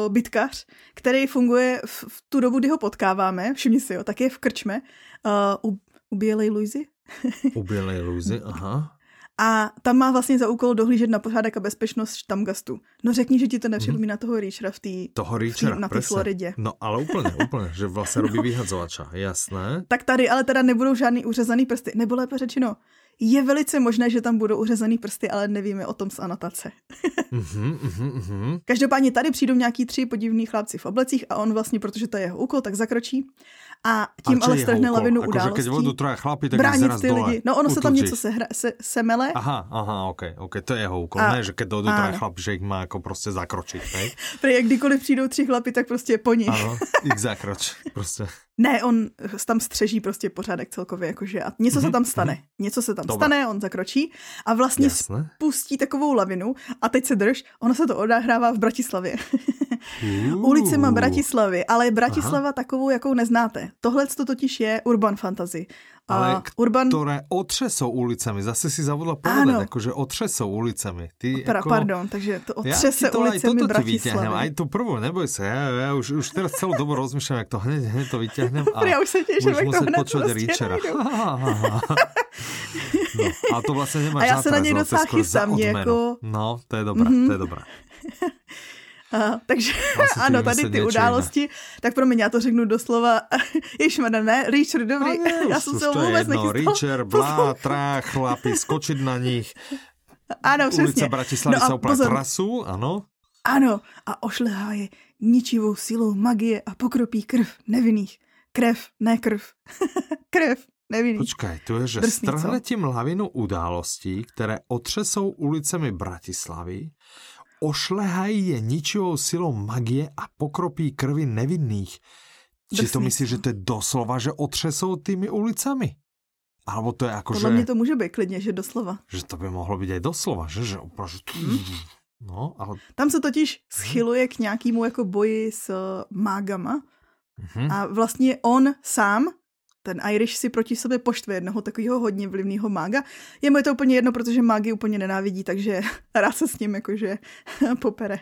bytkař, který funguje v, v tu dobu, kdy ho potkáváme, všimni si jo, tak je v krčme uh, u, u Bělej Luizy. u Bělej Luizy, aha. A tam má vlastně za úkol dohlížet na pořádek a bezpečnost štamgastu. No řekni, že ti to nepřipomíná mm. toho Reachera v té toho Reachera, na té Floridě. No ale úplně, (laughs) úplně, že vlastně robí vyhadzovača, jasné. Tak tady ale teda nebudou žádný uřezaný prsty, nebo lépe řečeno, je velice možné, že tam budou uřezaný prsty, ale nevíme o tom z anotace. mm-hmm, (laughs) mm-hmm. Každopádně tady přijdou nějaký tři podivní chlapci v oblecích a on vlastně, protože to je jeho úkol, tak zakročí a tím ale strhne lavinu jako, událostí. Keď vodu troja chlapi, tak bránit ty dole, lidi. No ono se tam něco se, hra, se, semele. Aha, aha, ok, ok, to je jeho úkol, a, ne, že keď dojdou troja chlapi, že ich má jako prostě zakročit? (laughs) Prý, jak kdykoliv přijdou tři chlapi, tak prostě po nich. Ano, (laughs) ich zakroč, prostě. Ne, on tam střeží prostě pořádek celkově, jakože a něco se mhm, tam stane. Mm-hmm. Něco se tam Dobre. stane, on zakročí a vlastně Jasne. spustí takovou lavinu a teď se drž, ono se to odehrává v Bratislavě. (laughs) Ulicema Bratislavy, ale Bratislava Aha. takovou, jakou neznáte. Tohle to totiž je urban fantasy. Ale urban... ktoré otřesou ulicami, zase si zavodla povedať, akože otřesou ulicami. Ty, pra, ako... Pardon, takže to otřese ja ulicami Bratislavy. Aj tú prvú, neboj sa, ja, ja už, už teraz celú dobu rozmýšľam, jak to hneď, hneď to vyťahnem a (laughs) ja už sa teším, budeš musieť počuť Richera. (laughs) no, a to vlastne nemáš A ja sa na nej docela chystám nejako... No, to je dobré, mm-hmm. to je dobré. (laughs) A, takže Asi (laughs) ano, tady ty události, tak pro mě já to řeknu doslova, (laughs) ježmane, ne, Reacher, dobrý, ne, (laughs) já jsem se vůbec nechystal. Reacher, blá, trá, chlapi, skočit na nich. Ano, přesně. Ulice Bratislavy no sa úplne trasu, ano. Ano, a ošlehá je ničivou silou magie a pokropí krv nevinných. Krev, ne krv. krev nevinných. Počkaj, tu je, že Drsný, strhne tím lavinu událostí, které otřesou ulicemi Bratislavy, ošlehají je ničivou silou magie a pokropí krvi nevinných. Či to myslíš, že to je doslova, že otřesou tými ulicami? Alebo to je jako, Podle že... mě to může být klidně, že doslova. Že to by mohlo být i doslova, že? že, že... Hmm. No, ale... Tam se totiž schyluje k nějakému jako boji s mágama. Mm-hmm. A vlastně on sám ten Irish si proti sobě poštve jednoho takového hodně vlivného mága. Je mu to úplně jedno, protože mágy úplně nenávidí, takže (laughs) rád se s ním jakože (laughs) popere.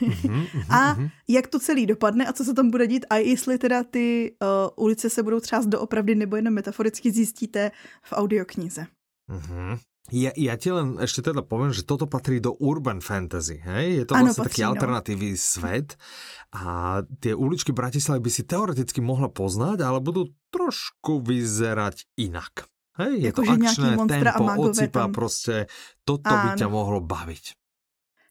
Mm-hmm, (laughs) a mm-hmm. jak to celý dopadne a co se tam bude dít a jestli teda ty uh, ulice se budou třást doopravdy nebo jenom metaforicky zjistíte v audioknize. Mm-hmm. Ja, ja ti len ešte teda poviem, že toto patrí do urban fantasy. Hej? Je to ano, vlastne taký no. alternatívny svet a tie uličky Bratislavy by si teoreticky mohla poznať, ale budú trošku vyzerať inak. Hej? Je jako, to akčné tempo, ocipa, tam... prostě toto ano. by ťa mohlo baviť.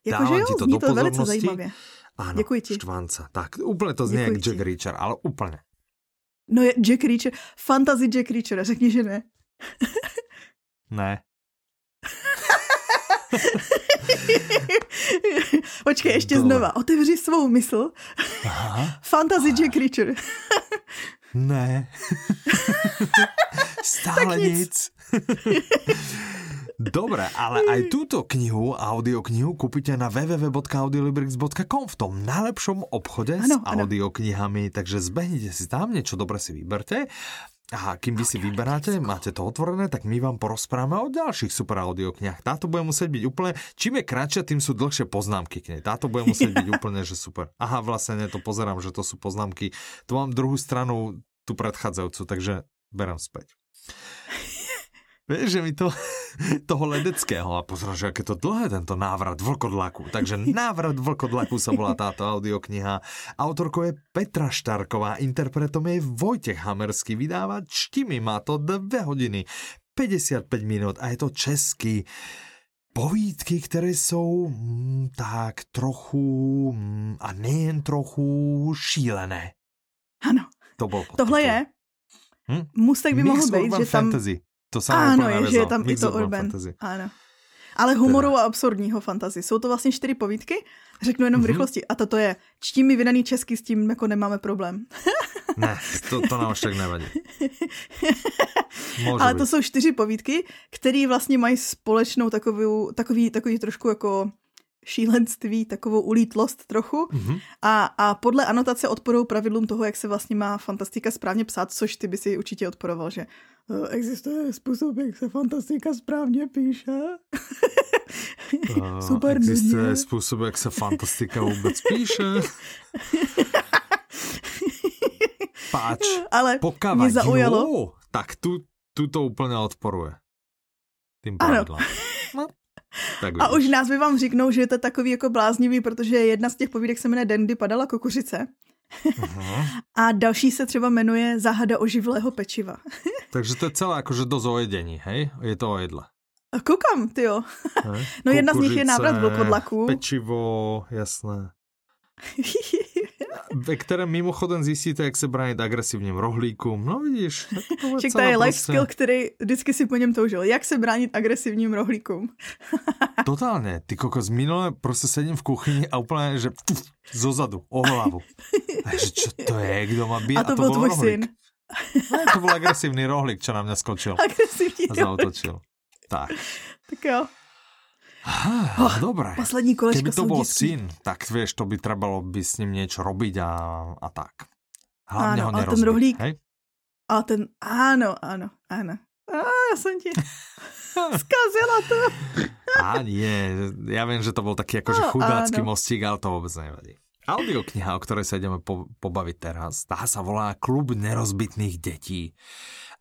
Jakože jo, ti to do to velice zajímavě. Áno, Děkuji ti. Štvanca. Tak, úplne to znie jak Jack Reacher, ale úplne. No je Jack Reacher, fantasy Jack Reacher, řekni, že ne. ne. (laughs) Počkej, ještě Dole. znova. Otevři svou mysl. Aha. (laughs) Fantasy Jack Reacher. ne. (laughs) Stále nic. nic. Dobre, ale aj túto knihu, audioknihu, kúpite na www.audiolibrix.com v tom najlepšom obchode ano, s audioknihami, takže zbehnite si tam, niečo dobre si vyberte a kým vy si vyberáte, máte to otvorené, tak my vám porozprávame o ďalších super audioknihách. Táto bude musieť byť úplne, čím je kratšia, tým sú dlhšie poznámky k nej. Táto bude musieť byť (laughs) úplne, že super. Aha, vlastne ne, to pozerám, že to sú poznámky. Tu mám druhú stranu, tú predchádzajúcu, takže berám späť. Vieš, že mi to (laughs) toho ledeckého a pozor, že aké to dlhé tento návrat vlkodlaku. Takže návrat vlkodlaku sa volá táto audiokniha. Autorkou je Petra Štarková, interpretom je Vojtech Hamerský, vydáva čtimi, má to 2 hodiny, 55 minút a je to český povídky, které jsou mm, tak trochu mm, a nejen trochu šílené. Ano. To byl Tohle je. Hm? Mustek by mohl být, že tam... Fantasy. To samé Ano, je, že je tam i to urban. Fantasy. Ano. Ale humoru teda. a absurdního fantasy. Jsou to vlastně čtyři povídky, řeknu jenom mm-hmm. v mhm. rychlosti. A toto je, čtím mi vydaný český, s tím jako nemáme problém. (laughs) ne, to, to nám tak nevadí. Může Ale být. to jsou čtyři povídky, které vlastně mají společnou takovou, takový, takový trošku jako šílenství, takovou ulítlost trochu. Mm-hmm. A, a podle anotace odporují pravidlům toho, jak se vlastně má fantastika správně psát, což ty by si určitě odporoval, že uh, existuje způsob, jak se fantastika správně píše. Uh, (laughs) Super Existuje nudně. způsob, jak se fantastika vůbec píše. (laughs) Páč, Ale mě zaujalo. Jo, tak tu, tu to úplně odporuje. Tím pravidlem. (laughs) No, tak a už nás by vám řeknou, že je to takový jako bláznivý, protože jedna z těch povídek se jmenuje Dandy padala kukuřice. (laughs) A další se třeba jmenuje Záhada oživlého pečiva. (laughs) Takže to je celé jakože do zojedení, hej? Je to o jedle. Koukám, ty jo. (laughs) no jedna z nich je návrat vlkodlaku. Pečivo, jasné. Ve kterém mimochodem zjistíte, jak se bránit agresivním rohlíkům. No vidíš. Však to je life prostě... skill, který vždycky si po něm toužil. Jak se bránit agresivním rohlíkům. (laughs) Totálně. Ty kokos, minule prostě sedím v kuchyni a úplně, že tuf, zozadu, o hlavu. A že čo to je, kdo má být? A to, a to byl tvůj rohlík. syn. Ne, to byl agresivní rohlík, čo na mě skočil. (laughs) Agresivní A zautočil. Tak. Tak jo. Aha, oh, dobré. Poslední kolečko Keby to bol syn, tak vieš, to by trebalo by s ním niečo robiť a, a tak. Hlavne áno, ho nerozbiť, ten rohlík, hej? A ten, áno, áno, áno. Á, ja som ti (laughs) skazila to. Á, nie, ja viem, že to bol taký akože chudácky áno. mostík, ale to vôbec nevadí. Audiokniha, o ktorej sa ideme po, pobaviť teraz, tá sa volá Klub nerozbitných detí.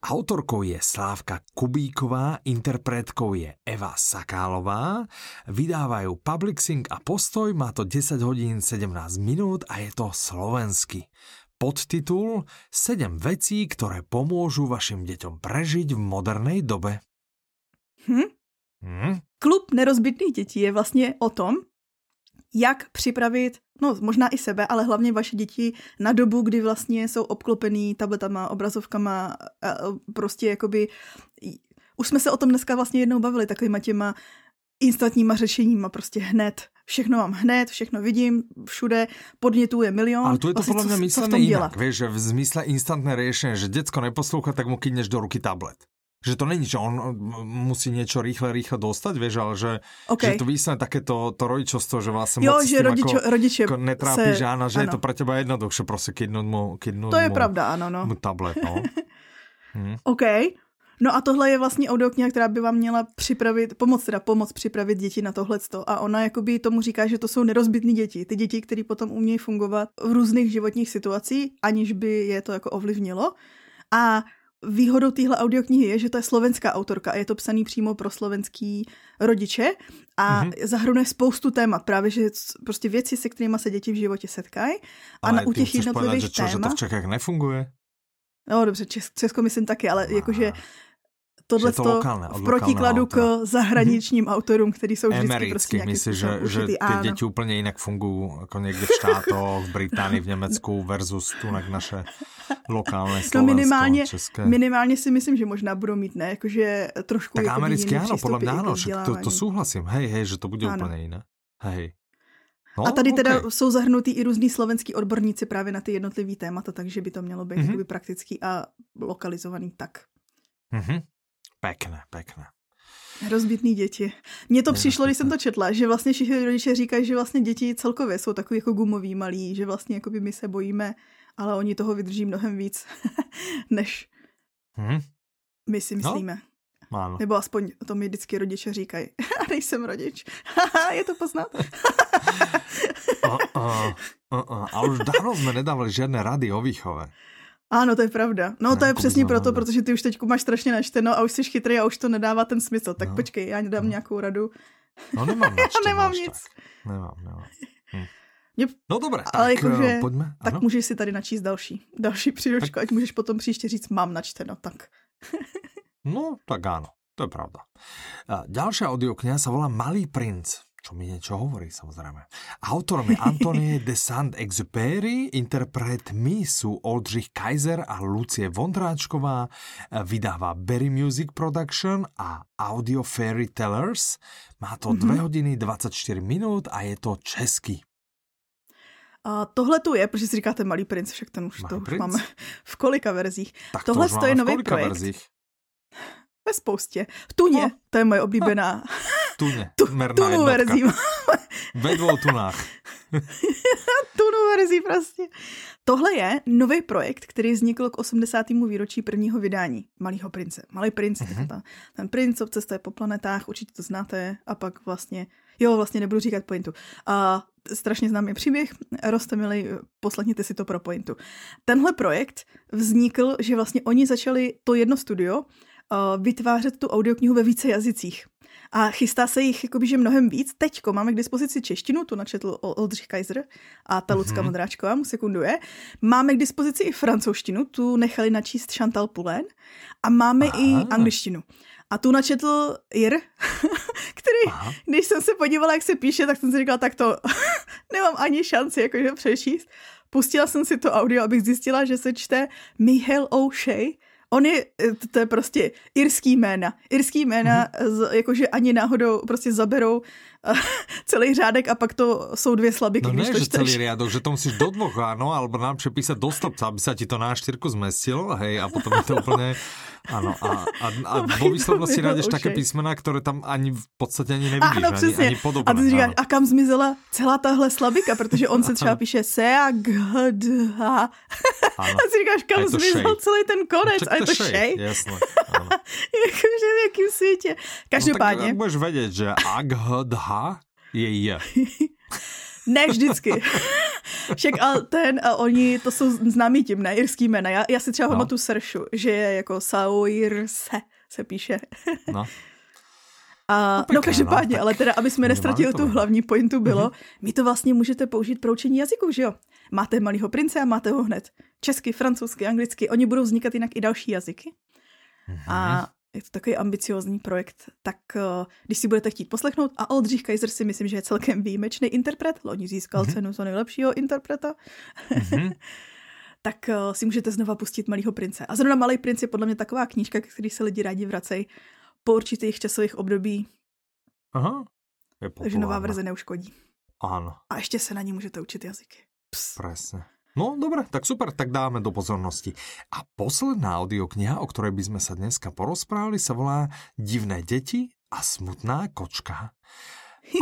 Autorkou je Slávka Kubíková, interpretkou je Eva Sakálová, vydávajú Publixing a Postoj, má to 10 hodín 17 minút a je to slovensky. Podtitul 7 vecí, ktoré pomôžu vašim deťom prežiť v modernej dobe. Hm? Hm? Klub nerozbitných dětí je vlastně o tom, jak připravit, no možná i sebe, ale hlavně vaše děti na dobu, kdy vlastně jsou obklopený tabletama, obrazovkama, a prostě jakoby, už jsme se o tom dneska vlastně jednou bavili, takovýma těma instantníma řešeníma, prostě hned. Všechno mám hned, všechno vidím, všude, podnětů je milion. Ale tu je to vlastně, podle mě myslené jinak, víš, že v zmysle instantné řešení, že děcko neposlouchá, tak mu kýdneš do ruky tablet. Že to není, že on musí niečo rýchle, rýchle dostať, vieš, ale že, okay. že to výsledne takéto to rodičovstvo, že vlastne jo, moc že rodičo, ako, rodiče ako netrápi, se, že áno, že ano. je to pre teba jednoduchšie prostě kydnúť mu, kydnúť To je mu, pravda, ano, no. Mu tablet, no. (laughs) hm. OK. No a tohle je vlastně audiokniha, která by vám měla připravit, pomoct teda pomoct připravit děti na tohleto. A ona jakoby tomu říká, že to jsou nerozbitné děti. Ty děti, které potom umějí fungovat v různých životních situacích, aniž by je to jako ovlivnilo. A Výhodou téhle audioknihy je, že to je slovenská autorka a je to psaný přímo pro slovenský rodiče a mm-hmm. zahrnuje spoustu témat, právě že prostě věci, se kterými se děti v životě setkají. A na, u těch jednotlivých že čo, témat... že to v Čechách nefunguje? No dobře, Česko myslím taky, ale jakože tohle to lokálne, v protikladu k zahraničním autorům, kteří jsou vždycky Americky, prostě myslíš, že, že ty děti úplně jinak fungují jako někde v štátoch, v Británii, v Německu versus tu naše lokálne Slovensko, no minimálně, české. minimálně si myslím, že možná budou mít, ne, jakože trošku Tak americky ano, podle mě ano, to, to souhlasím, hej, hej, že to bude ano. úplně jiné. Hej. No, a tady okay. teda jsou zahrnutí i různí slovenský odborníci právě na ty jednotlivý témata, takže by to mělo být mm-hmm. praktický a lokalizovaný tak. Mm-hmm. Pekné, pekné. Rozbitný děti. Mně to přišlo, když jsem to četla, že vlastně všichni rodiče říkají, že vlastně děti celkově jsou takový jako gumový malí, že vlastně jako by my se bojíme, ale oni toho vydrží mnohem víc, (laughs) než hmm. my si no, myslíme. No, ano. Nebo aspoň to mi vždycky rodiče říkají. (laughs) A nejsem rodič. (laughs) Je to poznat? uh, uh, uh. A už dávno jsme nedávali žádné rady o výchove. Ano, to je pravda. No to je přesně proto, protože ty už teď máš strašně načteno a už jsi chytrý a už to nedává ten smysl. Tak no. počkej, já dám no. nějakou radu. No nemám načteno, (laughs) Já nemám nic. Tak. Nemám, nemám. Hm. Mě... No dobré, ale tak jako, že, eh, pojďme. Tak můžeš si tady načíst další, další příručku, tak... ať můžeš potom příště říct, mám načteno, tak. no, tak áno, to je pravda. Ďalšia audiokniha sa volá Malý princ čo mi niečo hovorí samozrejme. Autorom je Antonie de Saint-Exupéry, interpretmi sú Oldřich Kaiser a Lucie Vondráčková, vydáva Berry Music Production a Audio Fairy Tellers. Má to mm-hmm. 2 hodiny 24 minút a je to český. A tohle tu je, protože si říkáte Malý princ, však ten už Malý to princ? máme v kolika verzích. Tak tohle to je nový projekt. Verzích? Ve spoustě. V Tuně, no. to je moje oblíbená. Tuně, (laughs) tu, tunu verzí. (laughs) Ve dvou tunách. (laughs) tunu verzí prostě. Tohle je nový projekt, který vznikl k 80. výročí prvního vydání Malého prince. Malý princ, uh-huh. ta, ten princ, co cestuje po planetách, určitě to znáte, a pak vlastně, jo, vlastně nebudu říkat pointu. A strašně známý příběh, roste milý, poslechněte si to pro pointu. Tenhle projekt vznikl, že vlastně oni začali to jedno studio vytvářet tu audioknihu ve více jazycích a chystá se jich jakoby, že mnohem víc. Teďko máme k dispozici češtinu, tu načetl Oldřich Kaiser a ta Lucka mm-hmm. Modráčková mu sekunduje. Máme k dispozici i francouzštinu, tu nechali načíst Chantal Poulain a máme Aha. i angličtinu. A tu načetl Ir, (laughs) který, Aha. když jsem se podívala, jak se píše, tak jsem si říkala, tak to (laughs) nemám ani šanci jakože přečíst. Pustila jsem si to audio, abych zjistila, že se čte Michael O'Shea, On je, eh, to je prostě irský jména. Irský jména, mm-hmm. jakože ani náhodou prostě zaberou (laughs) celý řádek a pak to jsou dvě slabiky. No ne, že celý riadok, že to musíš do dvoch, áno, alebo nám přepísať do aby sa ti to na štyrku zmestilo, hej, a potom je to (laughs) úplně, ano, a, a, a (laughs) vo výslovnosti nájdeš také písmena, které tam ani v podstatě ani nevidíš, ano, ani, ani podobné. A ty říkáš, a kam zmizela celá tahle slabika, protože on se (laughs) třeba píše se a g, d, h. (laughs) A ty říkáš, kam zmizel celý ten konec, a je to šej. Jasně, Jakože v jakém světě. Každopádně. No, tak budeš vědět, že a, g, d, h je J. ne vždycky. (laughs) Však a ten a oni, to jsou známí tím, ne, irský jména. Já, já si třeba no. pamatuju Seršu, že je jako Sauirse se píše. no. A, no, no každopádně, no, ale teda, aby jsme nestratili tu hlavní pointu, bylo, mm-hmm. my to vlastně můžete použít pro učení jazyků, že jo? Máte malýho prince a máte ho hned česky, francouzsky, anglicky, oni budou vznikat jinak i další jazyky. Mm-hmm. A je to takový ambiciozní projekt, tak uh, když si budete chtít poslechnout, a Oldřich Kaiser si myslím, že je celkem výjimečný interpret, loni získal mm-hmm. cenu za nejlepšího interpreta, mm-hmm. (laughs) tak uh, si můžete znova pustit Malýho prince. A zrovna Malý princ je podle mě taková knížka, který se lidi rádi vracejí po určitých časových období. Aha. Je Takže nová verze neuškodí. Ano. A ještě se na ní můžete učit jazyky. Ps. No dobre, tak super, tak dáme do pozornosti. A posledná audiokniha, o ktorej by sme sa dneska porozprávali, sa volá Divné deti a smutná kočka.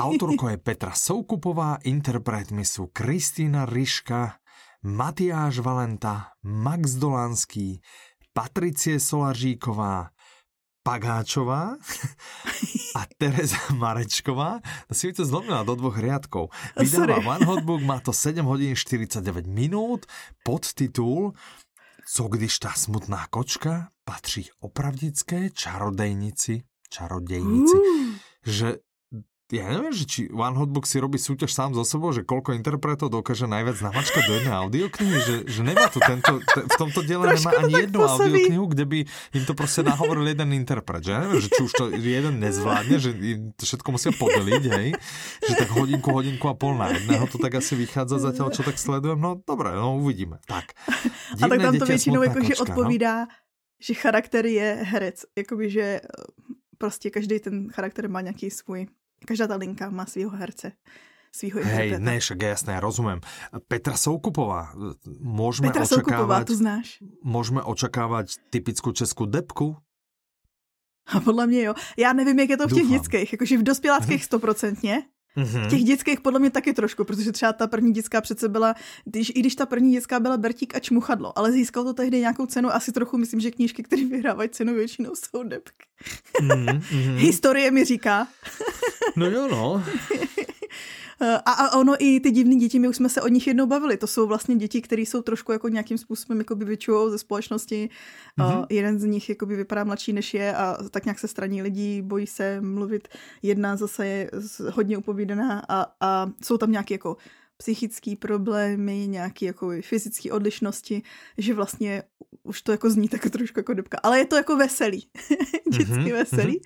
Autorkou je Petra Soukupová, interpretmi sú Kristýna Ryška, Matiáš Valenta, Max Dolanský, Patricie Solaříková, Pagáčová a (laughs) Tereza Marečková. To si to zlomila do dvoch riadkov. Vydáva One Hotbook, má to 7 hodín 49 minút, podtitul Co když ta smutná kočka patří opravdické čarodejnici, čarodejnici. Uh. Že ja neviem, že či One Hotbook si robí súťaž sám so sebou, že koľko interpretov dokáže najviac namačkať do jednej audioknihy, že, že nemá tu tento, te, v tomto diele nemá ani jednu audioknihu, kde by im to proste nahovoril jeden interpret, že neviem, že či už to jeden nezvládne, že im to všetko musia podeliť, hej, že tak hodinku, hodinku a pol na jedného to tak asi vychádza zatiaľ, čo tak sledujem, no dobre, no uvidíme. Tak. a tak tam to většinou jakože no? odpovídá, no? že charakter je herec, jakoby, že prostě každý ten charakter má nějaký svůj Každá ta linka má svého herce. Svýho Hej, ne, však jasné, rozumím. Petra Soukupová, môžeme Petra očakávať... Soukupová, tu znáš. Môžeme očakávať typickou českou depku? A podle mě jo. Já nevím, jak je to v těch dětských, jakože v dospěláckých (laughs) stoprocentně, Mm-hmm. Těch dětských podle mě taky trošku, protože třeba ta první dětská přece byla, když, i když ta první dětská byla Bertík a Čmuchadlo, ale získal to tehdy nějakou cenu, asi trochu myslím, že knížky, které vyhrávají cenu většinou jsou depky. Mm-hmm. Historie mi říká. no jo, no. (laughs) A, a ono i ty divné děti, my už jsme se o nich jednou bavili. To jsou vlastně děti, které jsou trošku jako nějakým způsobem jakoby vyčujou ze společnosti. Mm-hmm. Uh, jeden z nich jakoby vypadá mladší než je a tak nějak se straní lidí, bojí se mluvit. Jedna zase je hodně upovídaná a, a jsou tam nějaké jako psychické problémy, nějaké jako fyzické odlišnosti, že vlastně už to jako zní tak trošku jako dybka. Ale je to jako veselý. (laughs) Dětsky mm-hmm. veselý.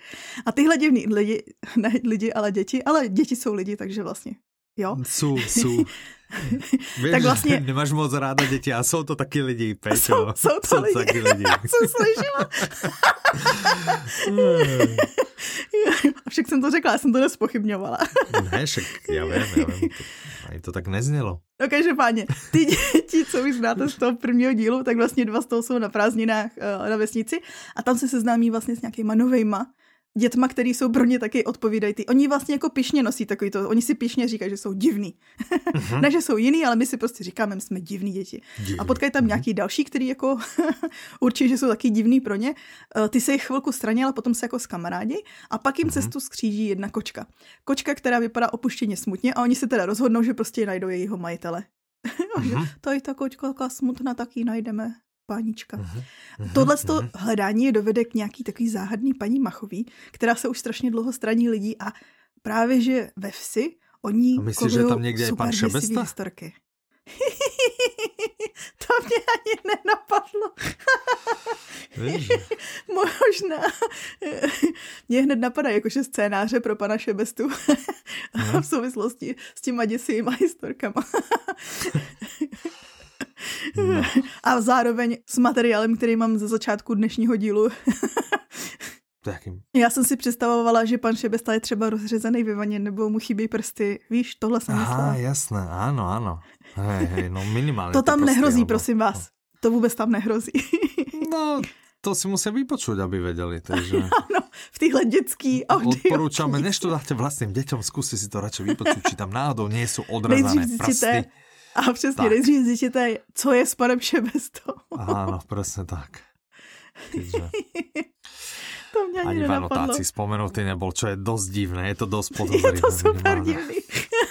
A tyhle divný lidi, (laughs) ne lidi, ale děti, ale děti jsou lidi, takže vlastně Jo? Jsou, jsou. (laughs) Víš, tak vlastně... (laughs) nemáš moc ráda děti a jsou to taky lidi, Peťo. Jsou, jsou to jsou lidi. Taky lidi. Já (laughs) jsem slyšela. však jsem to řekla, já jsem to nespochybňovala. ne, však já vím, já vím. To, ani to tak neznělo. No každopádně, ty děti, co vy znáte z toho prvního dílu, tak vlastně dva z toho jsou na prázdninách uh, na vesnici a tam se seznámí vlastně s nějakýma novejma dětma, který jsou pro ně taky odpovídají. Ty. Oni vlastně jako pišně nosí takový to, oni si pišně říkají, že jsou divný. Uh-huh. (laughs) ne, že jsou jiný, ale my si prostě říkáme, my jsme divní děti. Divný. A potkají tam uh-huh. nějaký další, který jako (laughs) určitě, že jsou taky divný pro ně. Uh, ty se jich chvilku straní, ale potom se jako skamarádi a pak jim uh-huh. cestu skříží jedna kočka. Kočka, která vypadá opuštěně smutně a oni se teda rozhodnou, že prostě najdou jejího majitele. (laughs) to je ta kočka smutná, tak ji najdeme pánička. Uh-huh. Tohle uh-huh. hledání je dovede k nějaký takový záhadný paní Machový, která se už strašně dlouho straní lidí a právě, že ve vsi oni myslíš, že tam někde je pan Šebesta? historky. (laughs) to mě ani nenapadlo. (laughs) (laughs) Možná. Mě hned napadá jakože scénáře pro pana Šebestu v souvislosti s těma děsivýma historkama. No. A zároveň s materiálem, který mám ze začátku dnešního dílu. (laughs) Jakým? Já jsem si představovala, že pan Šebesta je třeba rozřezaný ve vaně, nebo mu chybí prsty. Víš, tohle jsem myslela. Aha, jasné, ano, ano. Hej, hej, no minimálně. To tam to nehrozí, prostě, prosím vás. No. To vůbec tam nehrozí. (laughs) no, to si musí vypočuť, aby vedeli. Takže... (laughs) Ano, v téhle dětský audio. Odporúčame, než to dáte vlastným děťom, zkuste si to radšej vypočuť, či tam náhodou nie sú odrezané prsty. A přesně, tak. nejdřív zjistíte, co je s panem Šebestou. Áno, přesně tak. (laughs) To mě ani, ani v anotácii spomenutý nebol, čo je dosť divné, je to dosť podozrivé. (laughs) Je to super divný.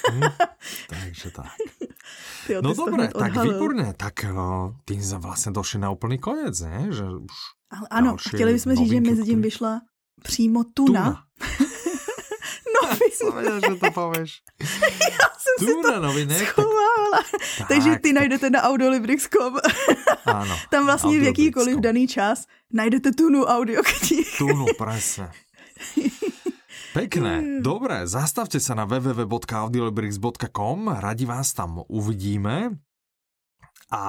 hm? Takže tak. Tyjo, no dobré, tak výborně, tak no, tým jsme vlastně došli na úplný konec, ne? Že už Ale ano, chtěli bychom říct, že mezi tím vyšla přímo tuna. tuna. (laughs) novin. že to pověš. (laughs) Já jsem tu si to novinek, schovávala. Tak... Takže ty najdete na audiolibrix.com. (laughs) Ano. (laughs) Tam vlastně v jakýkoliv daný čas najdete tunu audioknih. Tunu, presne. Pekné. Dobre, zastavte sa na www.audiolibrix.com, radi vás tam uvidíme. A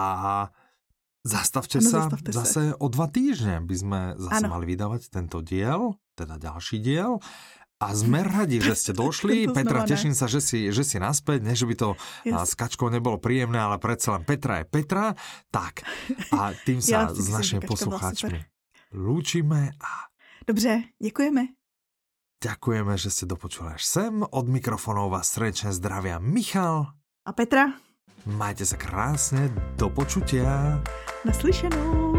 zastavte ano, sa zastavte zase sa. o dva týždne by sme zase ano. mali vydávať tento diel, teda ďalší diel. A sme radi, že ste došli. (laughs) Petra, teším sa, že si, že si naspäť. Ne, že by to yes. s Kačkou nebolo príjemné, ale predsa len Petra je Petra. Tak, a tým (laughs) sa ja, s našimi poslucháčmi lúčime. A... Dobře, děkujeme. Ďakujeme, že ste dopočuli až sem. Od mikrofonov vás srdečne zdravia Michal a Petra. Majte sa krásne, do počutia. Naslyšenou.